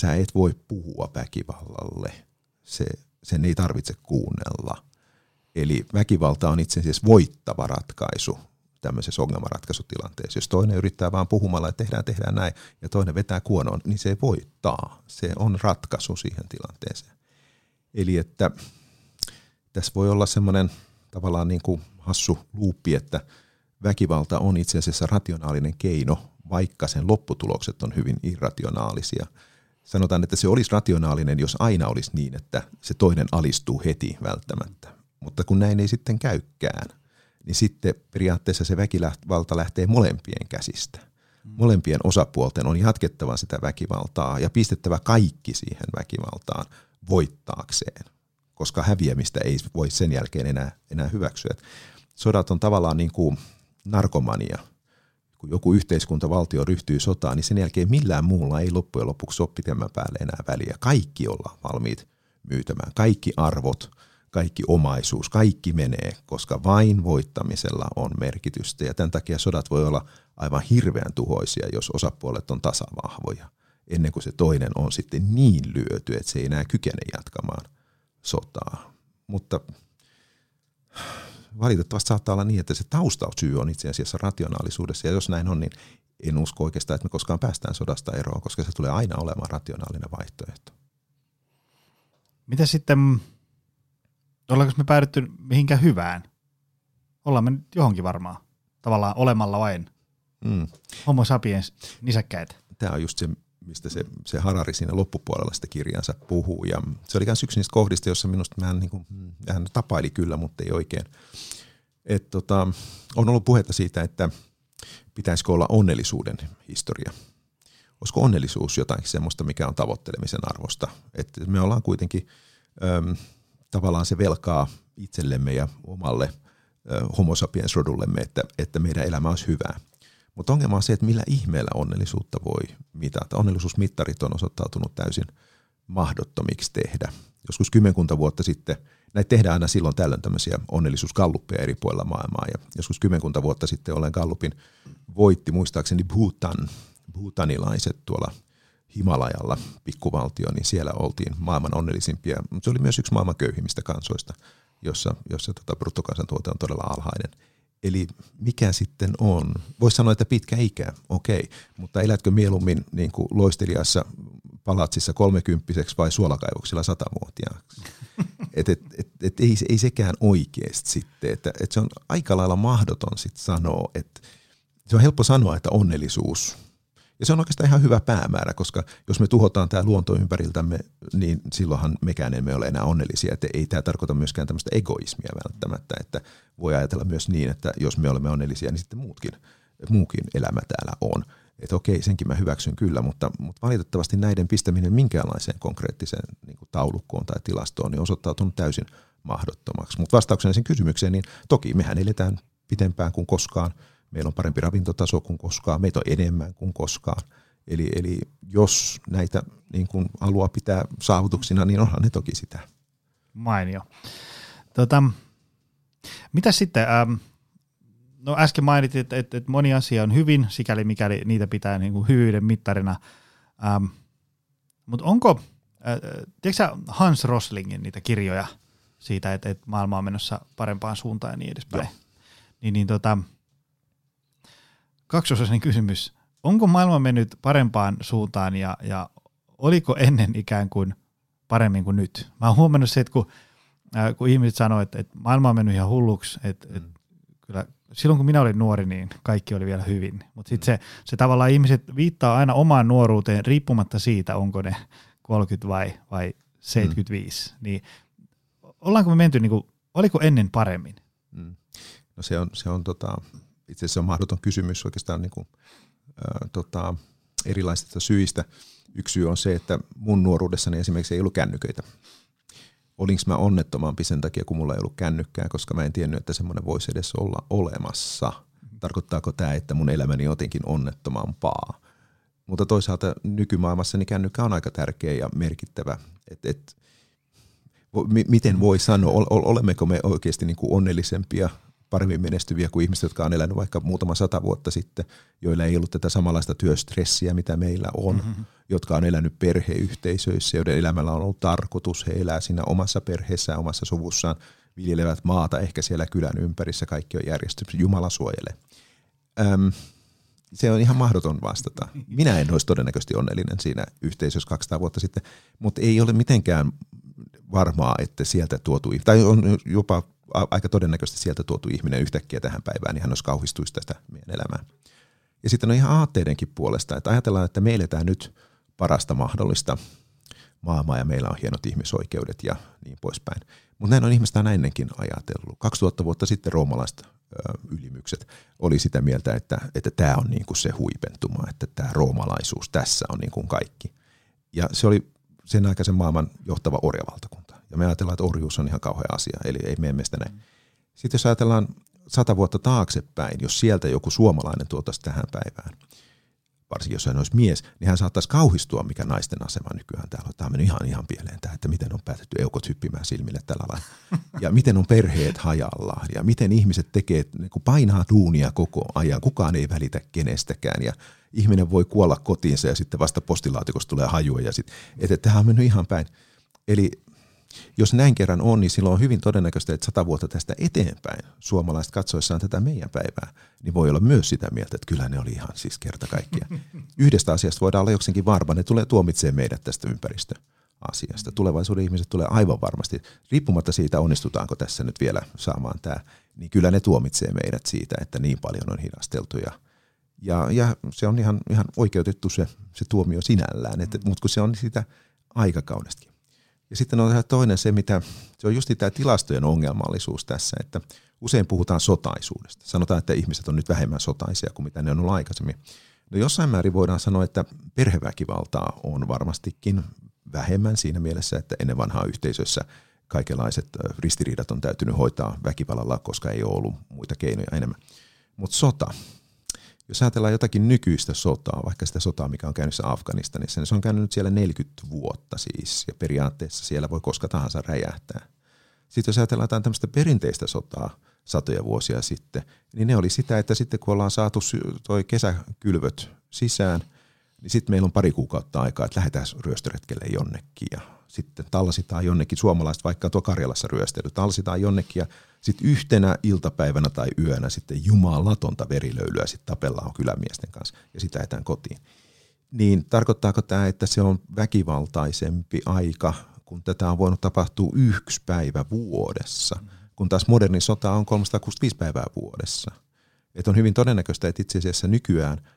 Sä et voi puhua väkivallalle. Se, sen ei tarvitse kuunnella. Eli väkivalta on itse asiassa voittava ratkaisu tämmöisessä ongelmanratkaisutilanteessa. Jos toinen yrittää vaan puhumalla, että tehdään, tehdään näin, ja toinen vetää kuonoon, niin se voittaa. Se on ratkaisu siihen tilanteeseen. Eli että tässä voi olla semmoinen tavallaan niin kuin hassu luuppi, että väkivalta on itse asiassa rationaalinen keino, vaikka sen lopputulokset on hyvin irrationaalisia. Sanotaan, että se olisi rationaalinen, jos aina olisi niin, että se toinen alistuu heti välttämättä. Mutta kun näin ei sitten käykään, niin sitten periaatteessa se väkivalta lähtee molempien käsistä. Molempien osapuolten on jatkettava sitä väkivaltaa ja pistettävä kaikki siihen väkivaltaan voittaakseen, koska häviämistä ei voi sen jälkeen enää, enää hyväksyä. Sodat on tavallaan niin kuin narkomania. Kun joku yhteiskunta, valtio ryhtyy sotaan, niin sen jälkeen millään muulla ei loppujen lopuksi ole pitemmän päälle enää väliä. Kaikki ollaan valmiit myytämään. Kaikki arvot, kaikki omaisuus, kaikki menee, koska vain voittamisella on merkitystä. Ja tämän takia sodat voi olla aivan hirveän tuhoisia, jos osapuolet on tasavahvoja, ennen kuin se toinen on sitten niin lyöty, että se ei enää kykene jatkamaan sotaa. Mutta valitettavasti saattaa olla niin, että se taustasyy on itse asiassa rationaalisuudessa, ja jos näin on, niin en usko oikeastaan, että me koskaan päästään sodasta eroon, koska se tulee aina olemaan rationaalinen vaihtoehto. Mitä sitten, ollaanko me päädytty mihinkään hyvään? Ollaan me nyt johonkin varmaan, tavallaan olemalla vain. Mm. Homo sapiens nisäkkäitä. Tämä on just se, mistä se, se Harari siinä loppupuolella sitä kirjansa puhuu. Ja se oli myös yksi niistä kohdista, jossa minusta mä niin kuin, hän tapaili kyllä, mutta ei oikein. Et tota, on ollut puhetta siitä, että pitäisikö olla onnellisuuden historia. Olisiko onnellisuus jotain semmoista, mikä on tavoittelemisen arvosta? Et me ollaan kuitenkin äm, tavallaan se velkaa itsellemme ja omalle äh, homo sapiens rodullemme, että, että meidän elämä olisi hyvää. Mutta ongelma on se, että millä ihmeellä onnellisuutta voi mitata. Onnellisuusmittarit on osoittautunut täysin mahdottomiksi tehdä. Joskus kymmenkunta vuotta sitten, näitä tehdään aina silloin tällöin tämmöisiä onnellisuuskalluppeja eri puolilla maailmaa. Ja joskus kymmenkunta vuotta sitten olen kallupin voitti muistaakseni Bhutan, bhutanilaiset tuolla Himalajalla, pikkuvaltio, niin siellä oltiin maailman onnellisimpia. Mutta se oli myös yksi maailman köyhimmistä kansoista, jossa, jossa tota bruttokansantuote on todella alhainen – Eli mikä sitten on? Voisi sanoa, että pitkä ikä, okei, okay. mutta elätkö mieluummin niin kuin loistelijassa palatsissa kolmekymppiseksi vai suolakaivoksilla satavuotiaaksi? [LAUGHS] Et, et, et, et ei, ei sekään oikeasti sitten, että et se on aika lailla mahdoton sitten sanoa, että se on helppo sanoa, että onnellisuus – ja se on oikeastaan ihan hyvä päämäärä, koska jos me tuhotaan tämä luonto ympäriltämme, niin silloinhan mekään emme ole enää onnellisia. Että ei tämä tarkoita myöskään tämmöistä egoismia välttämättä, että voi ajatella myös niin, että jos me olemme onnellisia, niin sitten muutkin, muukin elämä täällä on. Että okei, senkin mä hyväksyn kyllä, mutta, mutta valitettavasti näiden pistäminen minkäänlaiseen konkreettiseen niin taulukkoon tai tilastoon niin osoittautunut täysin mahdottomaksi. Mutta vastauksena sen kysymykseen, niin toki mehän eletään pitempään kuin koskaan – meillä on parempi ravintotaso kuin koskaan, meitä on enemmän kuin koskaan. Eli, eli jos näitä niin kuin haluaa pitää saavutuksina, niin onhan ne toki sitä. Mainio. Tota, mitä sitten, ähm, no äsken mainitit, että, että, että moni asia on hyvin, sikäli mikäli niitä pitää niin kuin hyvyyden mittarina. Ähm, mutta onko, äh, tiedätkö Hans Roslingin niitä kirjoja siitä, että, että maailma on menossa parempaan suuntaan ja niin edespäin? Joo. Niin, niin tota, kaksiosainen kysymys. Onko maailma mennyt parempaan suuntaan ja, ja oliko ennen ikään kuin paremmin kuin nyt? Mä oon huomannut se, että kun, äh, kun ihmiset sanoivat, että, että maailma on mennyt ihan hulluksi, että, mm. että kyllä silloin kun minä olin nuori, niin kaikki oli vielä hyvin. Mutta sitten se, se tavallaan ihmiset viittaa aina omaan nuoruuteen riippumatta siitä, onko ne 30 vai, vai 75. Mm. Niin ollaanko me menty, niin kuin, oliko ennen paremmin? Mm. No se on, se on tota, itse asiassa on mahdoton kysymys oikeastaan niin kuin, ää, tota, erilaisista syistä. Yksi syy on se, että mun nuoruudessani esimerkiksi ei ollut kännyköitä. Olinko mä onnettomampi sen takia, kun mulla ei ollut kännykkää, koska mä en tiennyt, että semmoinen voisi edes olla olemassa. Tarkoittaako tämä, että mun elämäni jotenkin onnettomampaa? Mutta toisaalta nykymaailmassa niin kännykkä on aika tärkeä ja merkittävä. Et, et, miten voi sanoa, olemmeko me oikeasti niin kuin onnellisempia, paremmin menestyviä kuin ihmiset, jotka on elänyt vaikka muutama sata vuotta sitten, joilla ei ollut tätä samanlaista työstressiä, mitä meillä on, mm-hmm. jotka on elänyt perheyhteisöissä, joiden elämällä on ollut tarkoitus, he elää siinä omassa perheessään, omassa suvussaan, viljelevät maata ehkä siellä kylän ympärissä, kaikki on järjestynyt, Jumala suojele. Öm, se on ihan mahdoton vastata. Minä en olisi todennäköisesti onnellinen siinä yhteisössä 200 vuotta sitten, mutta ei ole mitenkään varmaa, että sieltä tuotu, tai on jopa aika todennäköisesti sieltä tuotu ihminen yhtäkkiä tähän päivään, niin hän olisi kauhistuisi tästä meidän elämää. Ja sitten on ihan aatteidenkin puolesta, että ajatellaan, että me eletään nyt parasta mahdollista maailmaa ja meillä on hienot ihmisoikeudet ja niin poispäin. Mutta näin on ihmiset aina ennenkin ajatellut. 2000 vuotta sitten roomalaiset ylimykset oli sitä mieltä, että, että tämä on niin kuin se huipentuma, että tämä roomalaisuus tässä on niin kuin kaikki. Ja se oli sen aikaisen maailman johtava orjavaltakunta. Ja me ajatellaan, että orjuus on ihan kauhea asia, eli ei meidän mielestä näin. Sitten jos ajatellaan sata vuotta taaksepäin, jos sieltä joku suomalainen tuotaisi tähän päivään, varsinkin jos hän olisi mies, niin hän saattaisi kauhistua, mikä naisten asema nykyään täällä on. Tämä on mennyt ihan, ihan pieleen tämä, että miten on päätetty eukot hyppimään silmille tällä lailla. [LAUGHS] Ja miten on perheet hajallaan ja miten ihmiset tekee, niin kun painaa duunia koko ajan. Kukaan ei välitä kenestäkään ja ihminen voi kuolla kotiinsa ja sitten vasta postilaatikosta tulee hajua. Ja sit, että tämähän on mennyt ihan päin. Eli jos näin kerran on, niin silloin on hyvin todennäköistä, että sata vuotta tästä eteenpäin suomalaiset katsoessaan tätä meidän päivää, niin voi olla myös sitä mieltä, että kyllä ne oli ihan siis kerta kaikkia. [LAUGHS] Yhdestä asiasta voidaan olla jokseenkin varma, ne tulee tuomitsemaan meidät tästä ympäristöasiasta. Tulevaisuuden ihmiset tulee aivan varmasti, riippumatta siitä onnistutaanko tässä nyt vielä saamaan tämä, niin kyllä ne tuomitsee meidät siitä, että niin paljon on hidasteltu ja, ja, ja se on ihan, ihan oikeutettu se, se tuomio sinällään, että, mutta kun se on sitä aikakaudestakin. Ja sitten on toinen se, mitä, se on just tämä tilastojen ongelmallisuus tässä, että usein puhutaan sotaisuudesta. Sanotaan, että ihmiset on nyt vähemmän sotaisia kuin mitä ne on ollut aikaisemmin. No jossain määrin voidaan sanoa, että perheväkivaltaa on varmastikin vähemmän siinä mielessä, että ennen vanhaa yhteisössä kaikenlaiset ristiriidat on täytynyt hoitaa väkivallalla, koska ei ole ollut muita keinoja enemmän. Mutta sota, jos ajatellaan jotakin nykyistä sotaa, vaikka sitä sotaa, mikä on käynnissä Afganistanissa, niin se on käynyt siellä 40 vuotta siis, ja periaatteessa siellä voi koska tahansa räjähtää. Sitten jos ajatellaan jotain tämmöistä perinteistä sotaa satoja vuosia sitten, niin ne oli sitä, että sitten kun ollaan saatu toi kesäkylvöt sisään, niin sitten meillä on pari kuukautta aikaa, että lähdetään ryöstöretkelle jonnekin ja sitten tallasitaan jonnekin, suomalaiset vaikka tuo Karjalassa ryöstely, tallasitaan jonnekin ja sitten yhtenä iltapäivänä tai yönä sitten jumalatonta verilöylyä sitten tapellaan kylämiesten kanssa ja sitä etään kotiin. Niin tarkoittaako tämä, että se on väkivaltaisempi aika, kun tätä on voinut tapahtua yksi päivä vuodessa, kun taas moderni sota on 365 päivää vuodessa. Et on hyvin todennäköistä, että itse asiassa nykyään –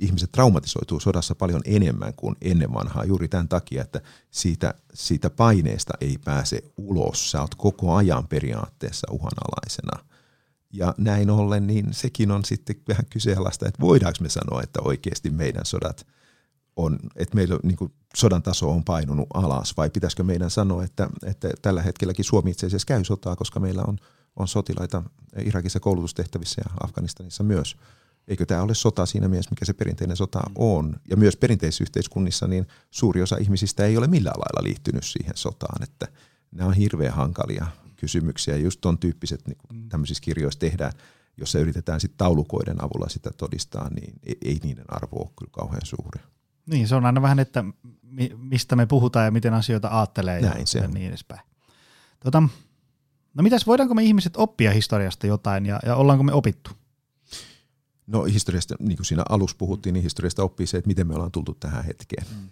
ihmiset traumatisoituu sodassa paljon enemmän kuin ennen vanhaa juuri tämän takia, että siitä, siitä paineesta ei pääse ulos. Sä oot koko ajan periaatteessa uhanalaisena. Ja näin ollen, niin sekin on sitten vähän kyseenalaista, että voidaanko me sanoa, että oikeasti meidän sodat on, että meillä niin kuin sodan taso on painunut alas, vai pitäisikö meidän sanoa, että, että tällä hetkelläkin Suomi itse asiassa käy sotaa, koska meillä on, on sotilaita Irakissa koulutustehtävissä ja Afganistanissa myös – Eikö tämä ole sota siinä mielessä, mikä se perinteinen sota mm. on? Ja myös perinteisissä yhteiskunnissa niin suuri osa ihmisistä ei ole millään lailla liittynyt siihen sotaan, että nämä on hirveän hankalia kysymyksiä. Just tuon tyyppiset niin kuin mm. tämmöisissä kirjoissa tehdään, jossa yritetään sitten taulukoiden avulla sitä todistaa, niin ei, ei niiden arvo ole kyllä kauhean suuri. Niin, se on aina vähän, että mistä me puhutaan ja miten asioita ajattelee Näin ja, se ja niin edespäin. Tota, no mitäs, voidaanko me ihmiset oppia historiasta jotain ja, ja ollaanko me opittu? No historiasta, niin kuin siinä alussa puhuttiin, niin historiasta oppii se, että miten me ollaan tultu tähän hetkeen. Mm.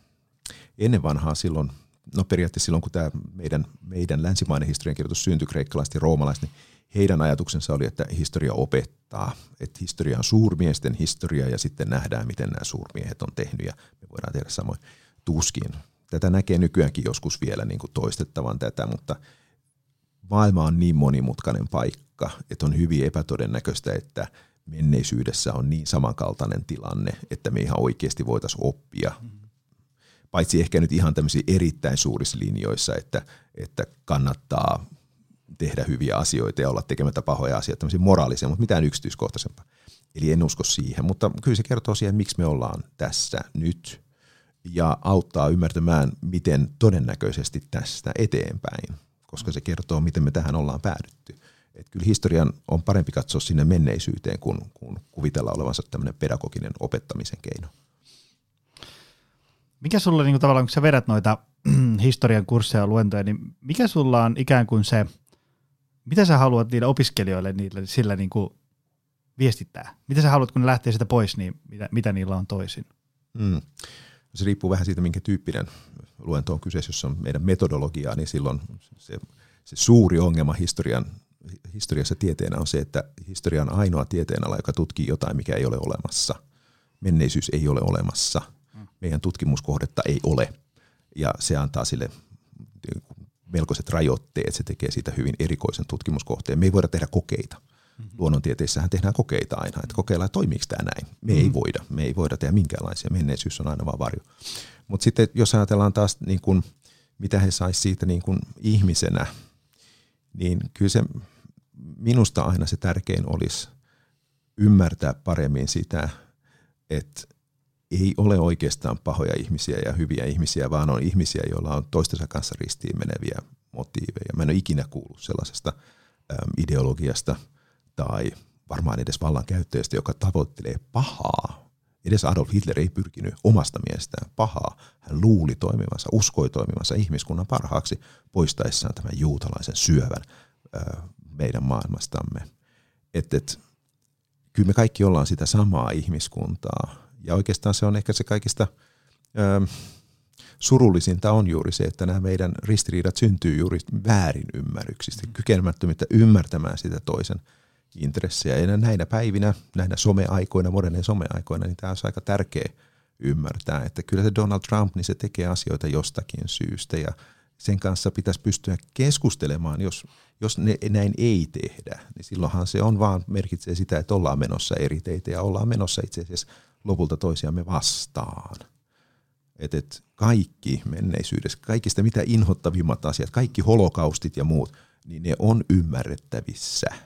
Ennen vanhaa silloin, no periaatteessa silloin kun tämä meidän, meidän länsimainen historiankirjoitus syntyi kreikkalaiset ja roomalaiset, niin heidän ajatuksensa oli, että historia opettaa, että historia on suurmiesten historia ja sitten nähdään, miten nämä suurmiehet on tehnyt ja me voidaan tehdä samoin tuskin. Tätä näkee nykyäänkin joskus vielä niin kuin toistettavan tätä, mutta maailma on niin monimutkainen paikka, että on hyvin epätodennäköistä, että – menneisyydessä on niin samankaltainen tilanne, että me ihan oikeasti voitaisiin oppia. Paitsi ehkä nyt ihan tämmöisiä erittäin suurissa linjoissa, että, että kannattaa tehdä hyviä asioita ja olla tekemättä pahoja asioita, tämmöisiä moraalisia, mutta mitään yksityiskohtaisempaa. Eli en usko siihen, mutta kyllä se kertoo siihen, miksi me ollaan tässä nyt. ja auttaa ymmärtämään, miten todennäköisesti tästä eteenpäin, koska se kertoo, miten me tähän ollaan päädytty. Et kyllä historian on parempi katsoa sinne menneisyyteen, kuin, kuin kuvitella olevansa tämmöinen pedagoginen opettamisen keino. Mikä sulla niin kuin tavallaan, kun sä vedät noita [CLEARS THROAT] historian kursseja ja luentoja, niin mikä sulla on ikään kuin se, mitä sä haluat niille opiskelijoille niille sillä niin kuin viestittää? Mitä sä haluat, kun ne lähtee sitä pois, niin mitä, mitä niillä on toisin? Mm. Se riippuu vähän siitä, minkä tyyppinen luento on kyseessä. Jos on meidän metodologiaa, niin silloin se, se suuri ongelma historian, historiassa tieteenä on se, että historia on ainoa tieteenala, joka tutkii jotain, mikä ei ole olemassa. Menneisyys ei ole olemassa. Meidän tutkimuskohdetta ei ole. Ja se antaa sille melkoiset rajoitteet. Se tekee siitä hyvin erikoisen tutkimuskohteen. Me ei voida tehdä kokeita – Mm-hmm. Luonnontieteissähän tehdään kokeita aina, että kokeillaan, että toimiiko tämä näin. Me mm-hmm. ei voida, me ei voida tehdä minkäänlaisia, menneisyys on aina vaan varjo. Mutta sitten jos ajatellaan taas, niin kun, mitä he saisi siitä niin kun ihmisenä, niin kyllä se minusta aina se tärkein olisi ymmärtää paremmin sitä, että ei ole oikeastaan pahoja ihmisiä ja hyviä ihmisiä, vaan on ihmisiä, joilla on toistensa kanssa ristiin meneviä motiiveja. Mä en ole ikinä kuullut sellaisesta ideologiasta – tai varmaan edes vallankäyttäjästä, joka tavoittelee pahaa. Edes Adolf Hitler ei pyrkinyt omasta mielestään pahaa. Hän luuli toimivansa, uskoi toimivansa ihmiskunnan parhaaksi poistaessaan tämän juutalaisen syövän meidän maailmastamme. Et, et, kyllä me kaikki ollaan sitä samaa ihmiskuntaa. Ja oikeastaan se on ehkä se kaikista ö, surullisinta on juuri se, että nämä meidän ristiriidat syntyy juuri väärin ymmärryksistä, kykenemättömyyttä ymmärtämään sitä toisen – intressejä. Ja näinä päivinä, näinä someaikoina, moderneina someaikoina, niin tämä on aika tärkeä ymmärtää, että kyllä se Donald Trump, niin se tekee asioita jostakin syystä ja sen kanssa pitäisi pystyä keskustelemaan, jos, jos ne, näin ei tehdä, niin silloinhan se on vaan merkitsee sitä, että ollaan menossa eri teitä ja ollaan menossa itse asiassa lopulta toisiamme vastaan. Että et kaikki menneisyydessä, kaikista mitä inhottavimmat asiat, kaikki holokaustit ja muut, niin ne on ymmärrettävissä –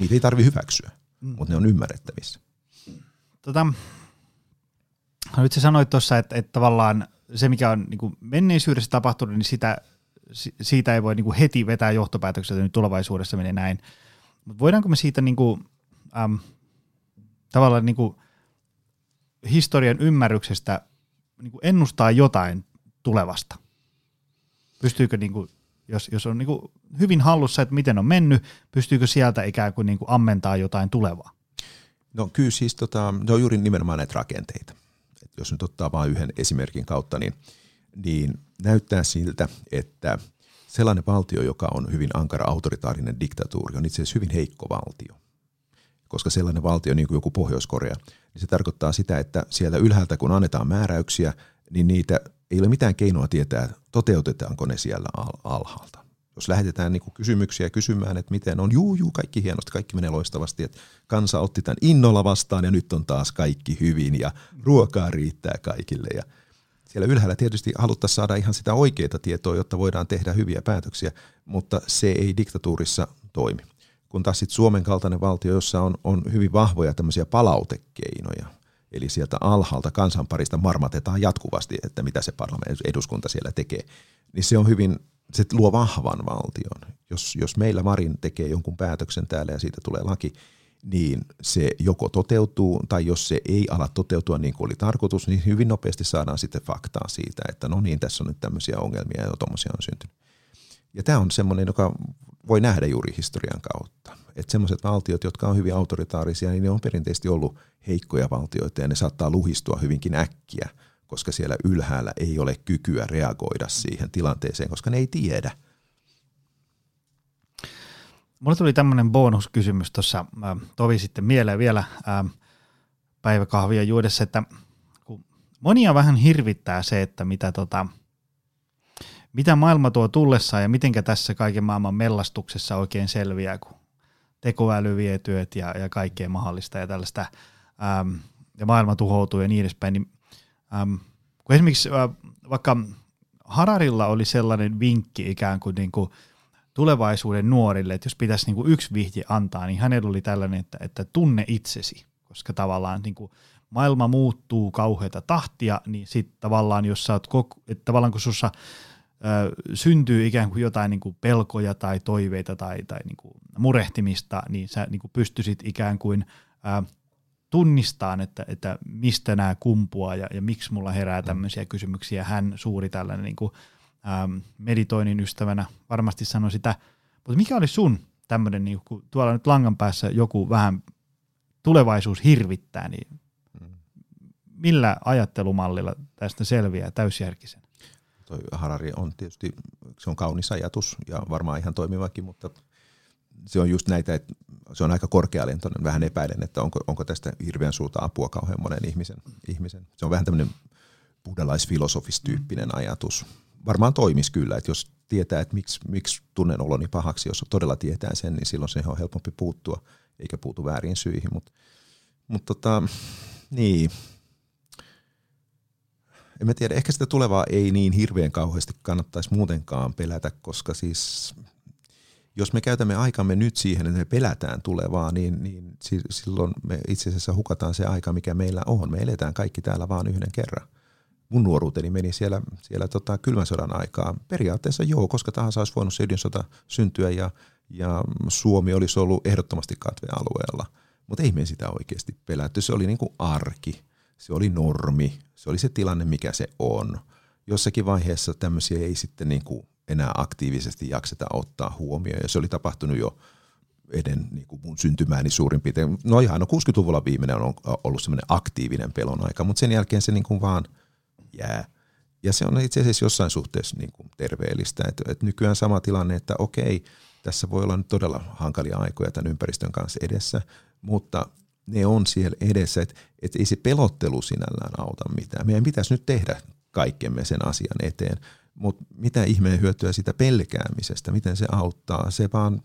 Niitä ei tarvi hyväksyä, mm. mutta ne on ymmärrettävissä. Tota, no nyt sä sanoit tuossa, että, että tavallaan se, mikä on niin kuin menneisyydessä tapahtunut, niin sitä, siitä ei voi niin kuin heti vetää johtopäätöksiä, että nyt tulevaisuudessa menee näin. Mutta voidaanko me siitä niin kuin, äm, tavallaan niin kuin historian ymmärryksestä niin kuin ennustaa jotain tulevasta? Pystyykö niin kuin jos, jos on niin kuin hyvin hallussa, että miten on mennyt, pystyykö sieltä ikään kuin, niin kuin ammentaa jotain tulevaa? No kyllä siis tota, ne on juuri nimenomaan näitä rakenteita. Et jos nyt ottaa vain yhden esimerkin kautta, niin, niin näyttää siltä, että sellainen valtio, joka on hyvin ankara autoritaarinen diktatuuri, on itse asiassa hyvin heikko valtio. Koska sellainen valtio, niin kuin joku Pohjois-Korea, niin se tarkoittaa sitä, että sieltä ylhäältä kun annetaan määräyksiä, niin niitä ei ole mitään keinoa tietää, toteutetaanko ne siellä alhaalta. Jos lähetetään niin kysymyksiä kysymään, että miten on, juu, juu, kaikki hienosti, kaikki menee loistavasti, että kansa otti tämän innolla vastaan ja nyt on taas kaikki hyvin ja ruokaa riittää kaikille. Ja siellä ylhäällä tietysti haluttaisiin saada ihan sitä oikeaa tietoa, jotta voidaan tehdä hyviä päätöksiä, mutta se ei diktatuurissa toimi. Kun taas sitten Suomen kaltainen valtio, jossa on, on hyvin vahvoja tämmöisiä palautekeinoja, Eli sieltä alhaalta kansanparista marmatetaan jatkuvasti, että mitä se parlamentti, eduskunta siellä tekee. Niin se on hyvin, se luo vahvan valtion. Jos, jos meillä Marin tekee jonkun päätöksen täällä ja siitä tulee laki, niin se joko toteutuu, tai jos se ei ala toteutua niin kuin oli tarkoitus, niin hyvin nopeasti saadaan sitten faktaa siitä, että no niin, tässä on nyt tämmöisiä ongelmia ja tuommoisia on syntynyt. Ja tämä on semmoinen, joka voi nähdä juuri historian kautta. Että semmoiset valtiot, jotka on hyvin autoritaarisia, niin ne on perinteisesti ollut heikkoja valtioita ja ne saattaa luhistua hyvinkin äkkiä, koska siellä ylhäällä ei ole kykyä reagoida siihen tilanteeseen, koska ne ei tiedä. Mulle tuli tämmöinen bonuskysymys tuossa tovi sitten mieleen vielä ää, päiväkahvia juodessa, että kun monia vähän hirvittää se, että mitä, tota, mitä maailma tuo tullessaan ja mitenkä tässä kaiken maailman mellastuksessa oikein selviää, kun tekoäly vie työt ja, ja kaikkea mahdollista ja tällaista, ja maailma tuhoutuu ja niin edespäin, niin äm, kun esimerkiksi vaikka Hararilla oli sellainen vinkki ikään kuin, niin kuin tulevaisuuden nuorille, että jos pitäisi niin kuin yksi vihje antaa, niin hänellä oli tällainen, että, että tunne itsesi, koska tavallaan niin kuin maailma muuttuu kauheita tahtia, niin sitten tavallaan, jos sä oot, koko, että tavallaan kun sussa ö, syntyy ikään kuin jotain niin kuin pelkoja tai toiveita tai, tai niin kuin murehtimista, niin sä niin kuin pystyisit ikään kuin ö, tunnistaan, että, että mistä nämä kumpuaa ja, ja miksi mulla herää tämmöisiä kysymyksiä. Hän suuri tällainen niin kuin, ähm, meditoinnin ystävänä varmasti sanoi sitä. Mutta mikä oli sun tämmöinen, niin kun tuolla nyt langan päässä joku vähän tulevaisuus hirvittää, niin millä ajattelumallilla tästä selviää täysjärkisen? Toi Harari on tietysti, se on kaunis ajatus ja varmaan ihan toimivakin, mutta se on just näitä, että se on aika korkealentoinen. Vähän epäilen, että onko, onko tästä hirveän suurta apua kauhean monen ihmisen. ihmisen. Se on vähän tämmöinen buddhalaisfilosofistyyppinen ajatus. Varmaan toimisi kyllä, että jos tietää, että miksi, miksi tunnen oloni pahaksi, jos todella tietää sen, niin silloin se on helpompi puuttua, eikä puutu väärin syihin. Mutta mut tota, niin, en mä tiedä, ehkä sitä tulevaa ei niin hirveän kauheasti kannattaisi muutenkaan pelätä, koska siis jos me käytämme aikamme nyt siihen, että me pelätään tulevaa, niin, niin silloin me itse asiassa hukataan se aika, mikä meillä on. Me eletään kaikki täällä vaan yhden kerran. Mun nuoruuteni meni siellä, siellä tota kylmän sodan aikaa. Periaatteessa joo, koska tahansa olisi voinut se ydinsota syntyä ja, ja Suomi olisi ollut ehdottomasti katvealueella. Mutta ei me sitä oikeasti pelätty. Se oli niin kuin arki, se oli normi, se oli se tilanne, mikä se on. Jossakin vaiheessa tämmöisiä ei sitten niin kuin enää aktiivisesti jakseta ottaa huomioon. Ja se oli tapahtunut jo eden niin kuin mun syntymääni suurin piirtein. No ihan, no 60-luvulla viimeinen on ollut semmoinen aktiivinen pelon aika, mutta sen jälkeen se niin kuin vaan jää. Ja se on itse asiassa jossain suhteessa niin kuin terveellistä. Että, että nykyään sama tilanne, että okei, tässä voi olla nyt todella hankalia aikoja tämän ympäristön kanssa edessä, mutta ne on siellä edessä, että, että ei se pelottelu sinällään auta mitään. Meidän pitäisi nyt tehdä kaikkemme sen asian eteen, mutta mitä ihmeen hyötyä sitä pelkäämisestä, miten se auttaa, se vaan,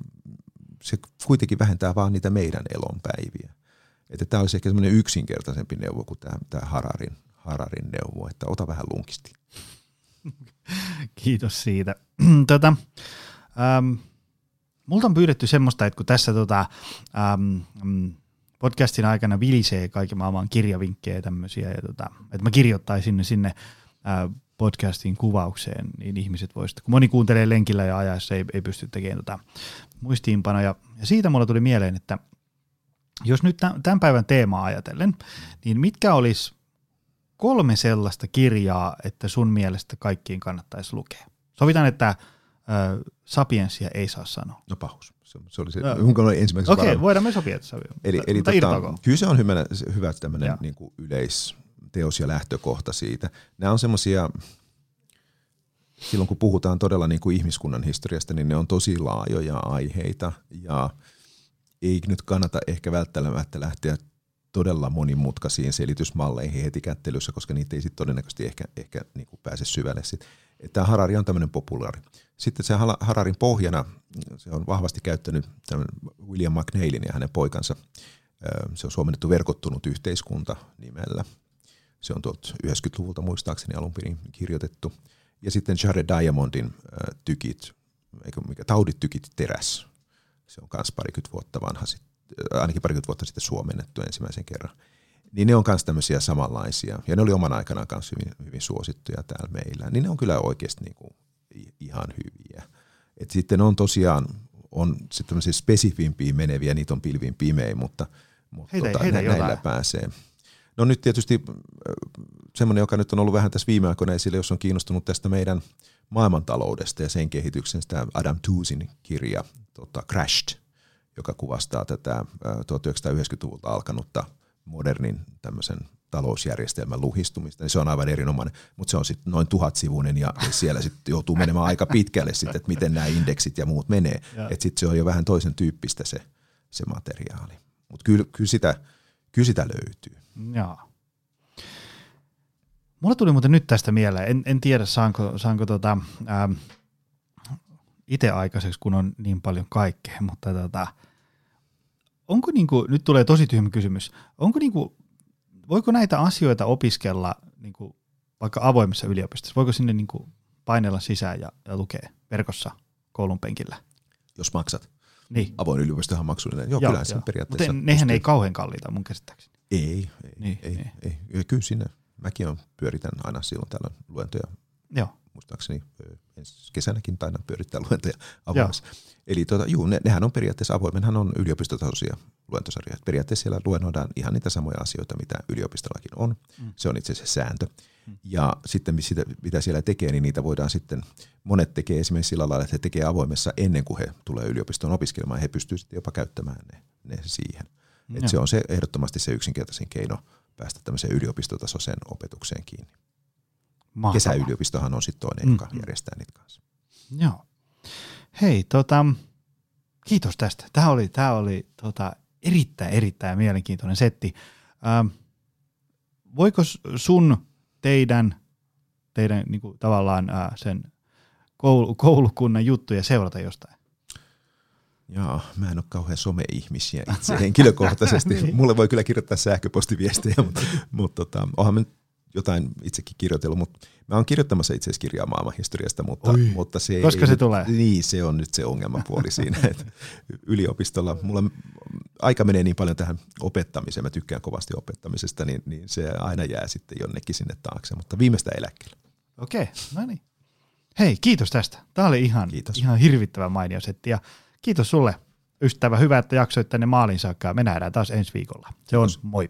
se kuitenkin vähentää vaan niitä meidän elonpäiviä. Että tämä olisi ehkä semmoinen yksinkertaisempi neuvo kuin tämä, tämä Hararin, Hararin neuvo, että ota vähän lunkisti. Kiitos siitä. [CLEARS THROAT] tota, ähm, multa on pyydetty semmoista, että kun tässä tota, ähm, podcastin aikana vilisee kaiken maailman kirjavinkkejä ja tämmöisiä, ja tota, että mä kirjoittaisin ne sinne äh, podcastin kuvaukseen, niin ihmiset voisivat, kun moni kuuntelee lenkillä ja ajassa, ei, ei pysty tekemään tota muistiinpanoja. Ja siitä mulla tuli mieleen, että jos nyt tämän päivän teemaa ajatellen, niin mitkä olisi kolme sellaista kirjaa, että sun mielestä kaikkiin kannattaisi lukea? Sovitaan, että äh, sapiensia ei saa sanoa. No pahus. Se, oli se, no. oli Okei, okay, voidaan me sopia, että Eli, eli tota, kyllä se on hyvä, hyvä tämmöinen niin yleis, teos ja lähtökohta siitä. Nämä on semmoisia, silloin kun puhutaan todella niin kuin ihmiskunnan historiasta, niin ne on tosi laajoja aiheita ja ei nyt kannata ehkä välttämättä lähteä todella monimutkaisiin selitysmalleihin heti kättelyssä, koska niitä ei sitten todennäköisesti ehkä, ehkä niin kuin pääse syvälle. Tämä Harari on tämmöinen populaari. Sitten se Hararin pohjana, se on vahvasti käyttänyt William McNeilin ja hänen poikansa. Se on suomennettu verkottunut yhteiskunta nimellä. Se on tuolta 90-luvulta muistaakseni alun perin kirjoitettu. Ja sitten Jared Diamondin tykit, eikö mikä, taudit, tykit, teräs. Se on myös parikymmentä vuotta vanha, sit, äh, ainakin parikymmentä vuotta sitten suomennettu ensimmäisen kerran. Niin ne on myös tämmöisiä samanlaisia, ja ne oli oman aikanaan myös hyvin, hyvin suosittuja täällä meillä. Niin ne on kyllä oikeasti niinku ihan hyviä. Et sitten on tosiaan on sitten tämmöisiä spesifimpiä meneviä, niitä on pilvin pimein, mutta, mutta heitä, tota, heitä näillä pääsee. No nyt tietysti semmoinen, joka nyt on ollut vähän tässä viime aikoina esille, jos on kiinnostunut tästä meidän maailmantaloudesta ja sen kehityksestä, Adam Toosin kirja tota, Crashed, joka kuvastaa tätä 1990-luvulta äh, alkanutta modernin tämmöisen talousjärjestelmän luhistumista, niin se on aivan erinomainen, mutta se on sitten noin tuhatsivuinen ja [LAUGHS] siellä sitten joutuu menemään aika pitkälle sitten, että miten nämä indeksit ja muut menee. Että sitten se on jo vähän toisen tyyppistä se, se materiaali. Mutta kyllä, kyllä, sitä, kyllä sitä löytyy. Joo. Mulla tuli muuten nyt tästä mieleen, en, en tiedä saanko, saanko tota, ähm, itse aikaiseksi, kun on niin paljon kaikkea, mutta tota, onko niinku, nyt tulee tosi tyhmä kysymys, onko niinku, voiko näitä asioita opiskella niinku, vaikka avoimessa yliopistossa, voiko sinne niinku painella sisään ja, ja lukea verkossa koulun penkillä? Jos maksat. Niin. avoin yliopistohan on maksullinen. Joo, Joo, joo. periaatteessa. Mutta nehän pystyy- ei kauhean kalliita mun käsittääkseni. Ei, ei, Niin, ei, niin. ei. Kyllä sinne, mäkin on, pyöritän aina silloin täällä luentoja, Joo. Muistaakseni ensi kesänäkin taidan pyörittää luentoja avoimessa. Eli tota, juu, ne, nehän on periaatteessa avoimenhan on yliopistotasoisia luentosarjoja. Periaatteessa siellä luennoidaan ihan niitä samoja asioita, mitä yliopistollakin on. Mm. Se on itse asiassa sääntö. Mm. Ja sitten sitä, mitä siellä tekee, niin niitä voidaan sitten, monet tekee esimerkiksi sillä lailla, että he tekee avoimessa ennen kuin he tulee yliopistoon opiskelemaan, ja he pystyvät sitten jopa käyttämään ne, ne siihen. Joo. Et se on se ehdottomasti se yksinkertaisin keino päästä tämmöiseen yliopistotasoiseen opetukseen kiinni. Mahtavaa. Kesäyliopistohan on sitten toinen, Mm, joka mm. järjestää niitä kanssa. Joo. Hei, tota, kiitos tästä. Tämä oli, tämä oli tota, erittäin, erittäin mielenkiintoinen setti. Ähm, voiko sun, teidän, teidän niin kuin, tavallaan äh, sen koulu, koulukunnan juttuja seurata jostain? Joo, mä en ole kauhean some-ihmisiä itse henkilökohtaisesti. [LAUGHS] Niin. Mulle voi kyllä kirjoittaa sähköpostiviestejä, mutta, mutta tota, onhan nyt jotain itsekin kirjoitellut, mutta mä oon kirjoittamassa itse asiassa kirjaa maailmanhistoriasta, mutta, Oi. mutta se Koska ei se nyt, tulee? Niin, se on nyt se ongelmapuoli [LAUGHS] siinä, että yliopistolla mulla aika menee niin paljon tähän opettamiseen, mä tykkään kovasti opettamisesta, niin, niin se aina jää sitten jonnekin sinne taakse, mutta viimeistä eläkkeelle. Okei, no niin. Hei, kiitos tästä. Tämä oli ihan, Kiitos. ihan hirvittävän mainio setti ja kiitos sulle ystävä. Hyvä, että jaksoit tänne maaliin saakka. Me nähdään taas ensi viikolla. Se on moi.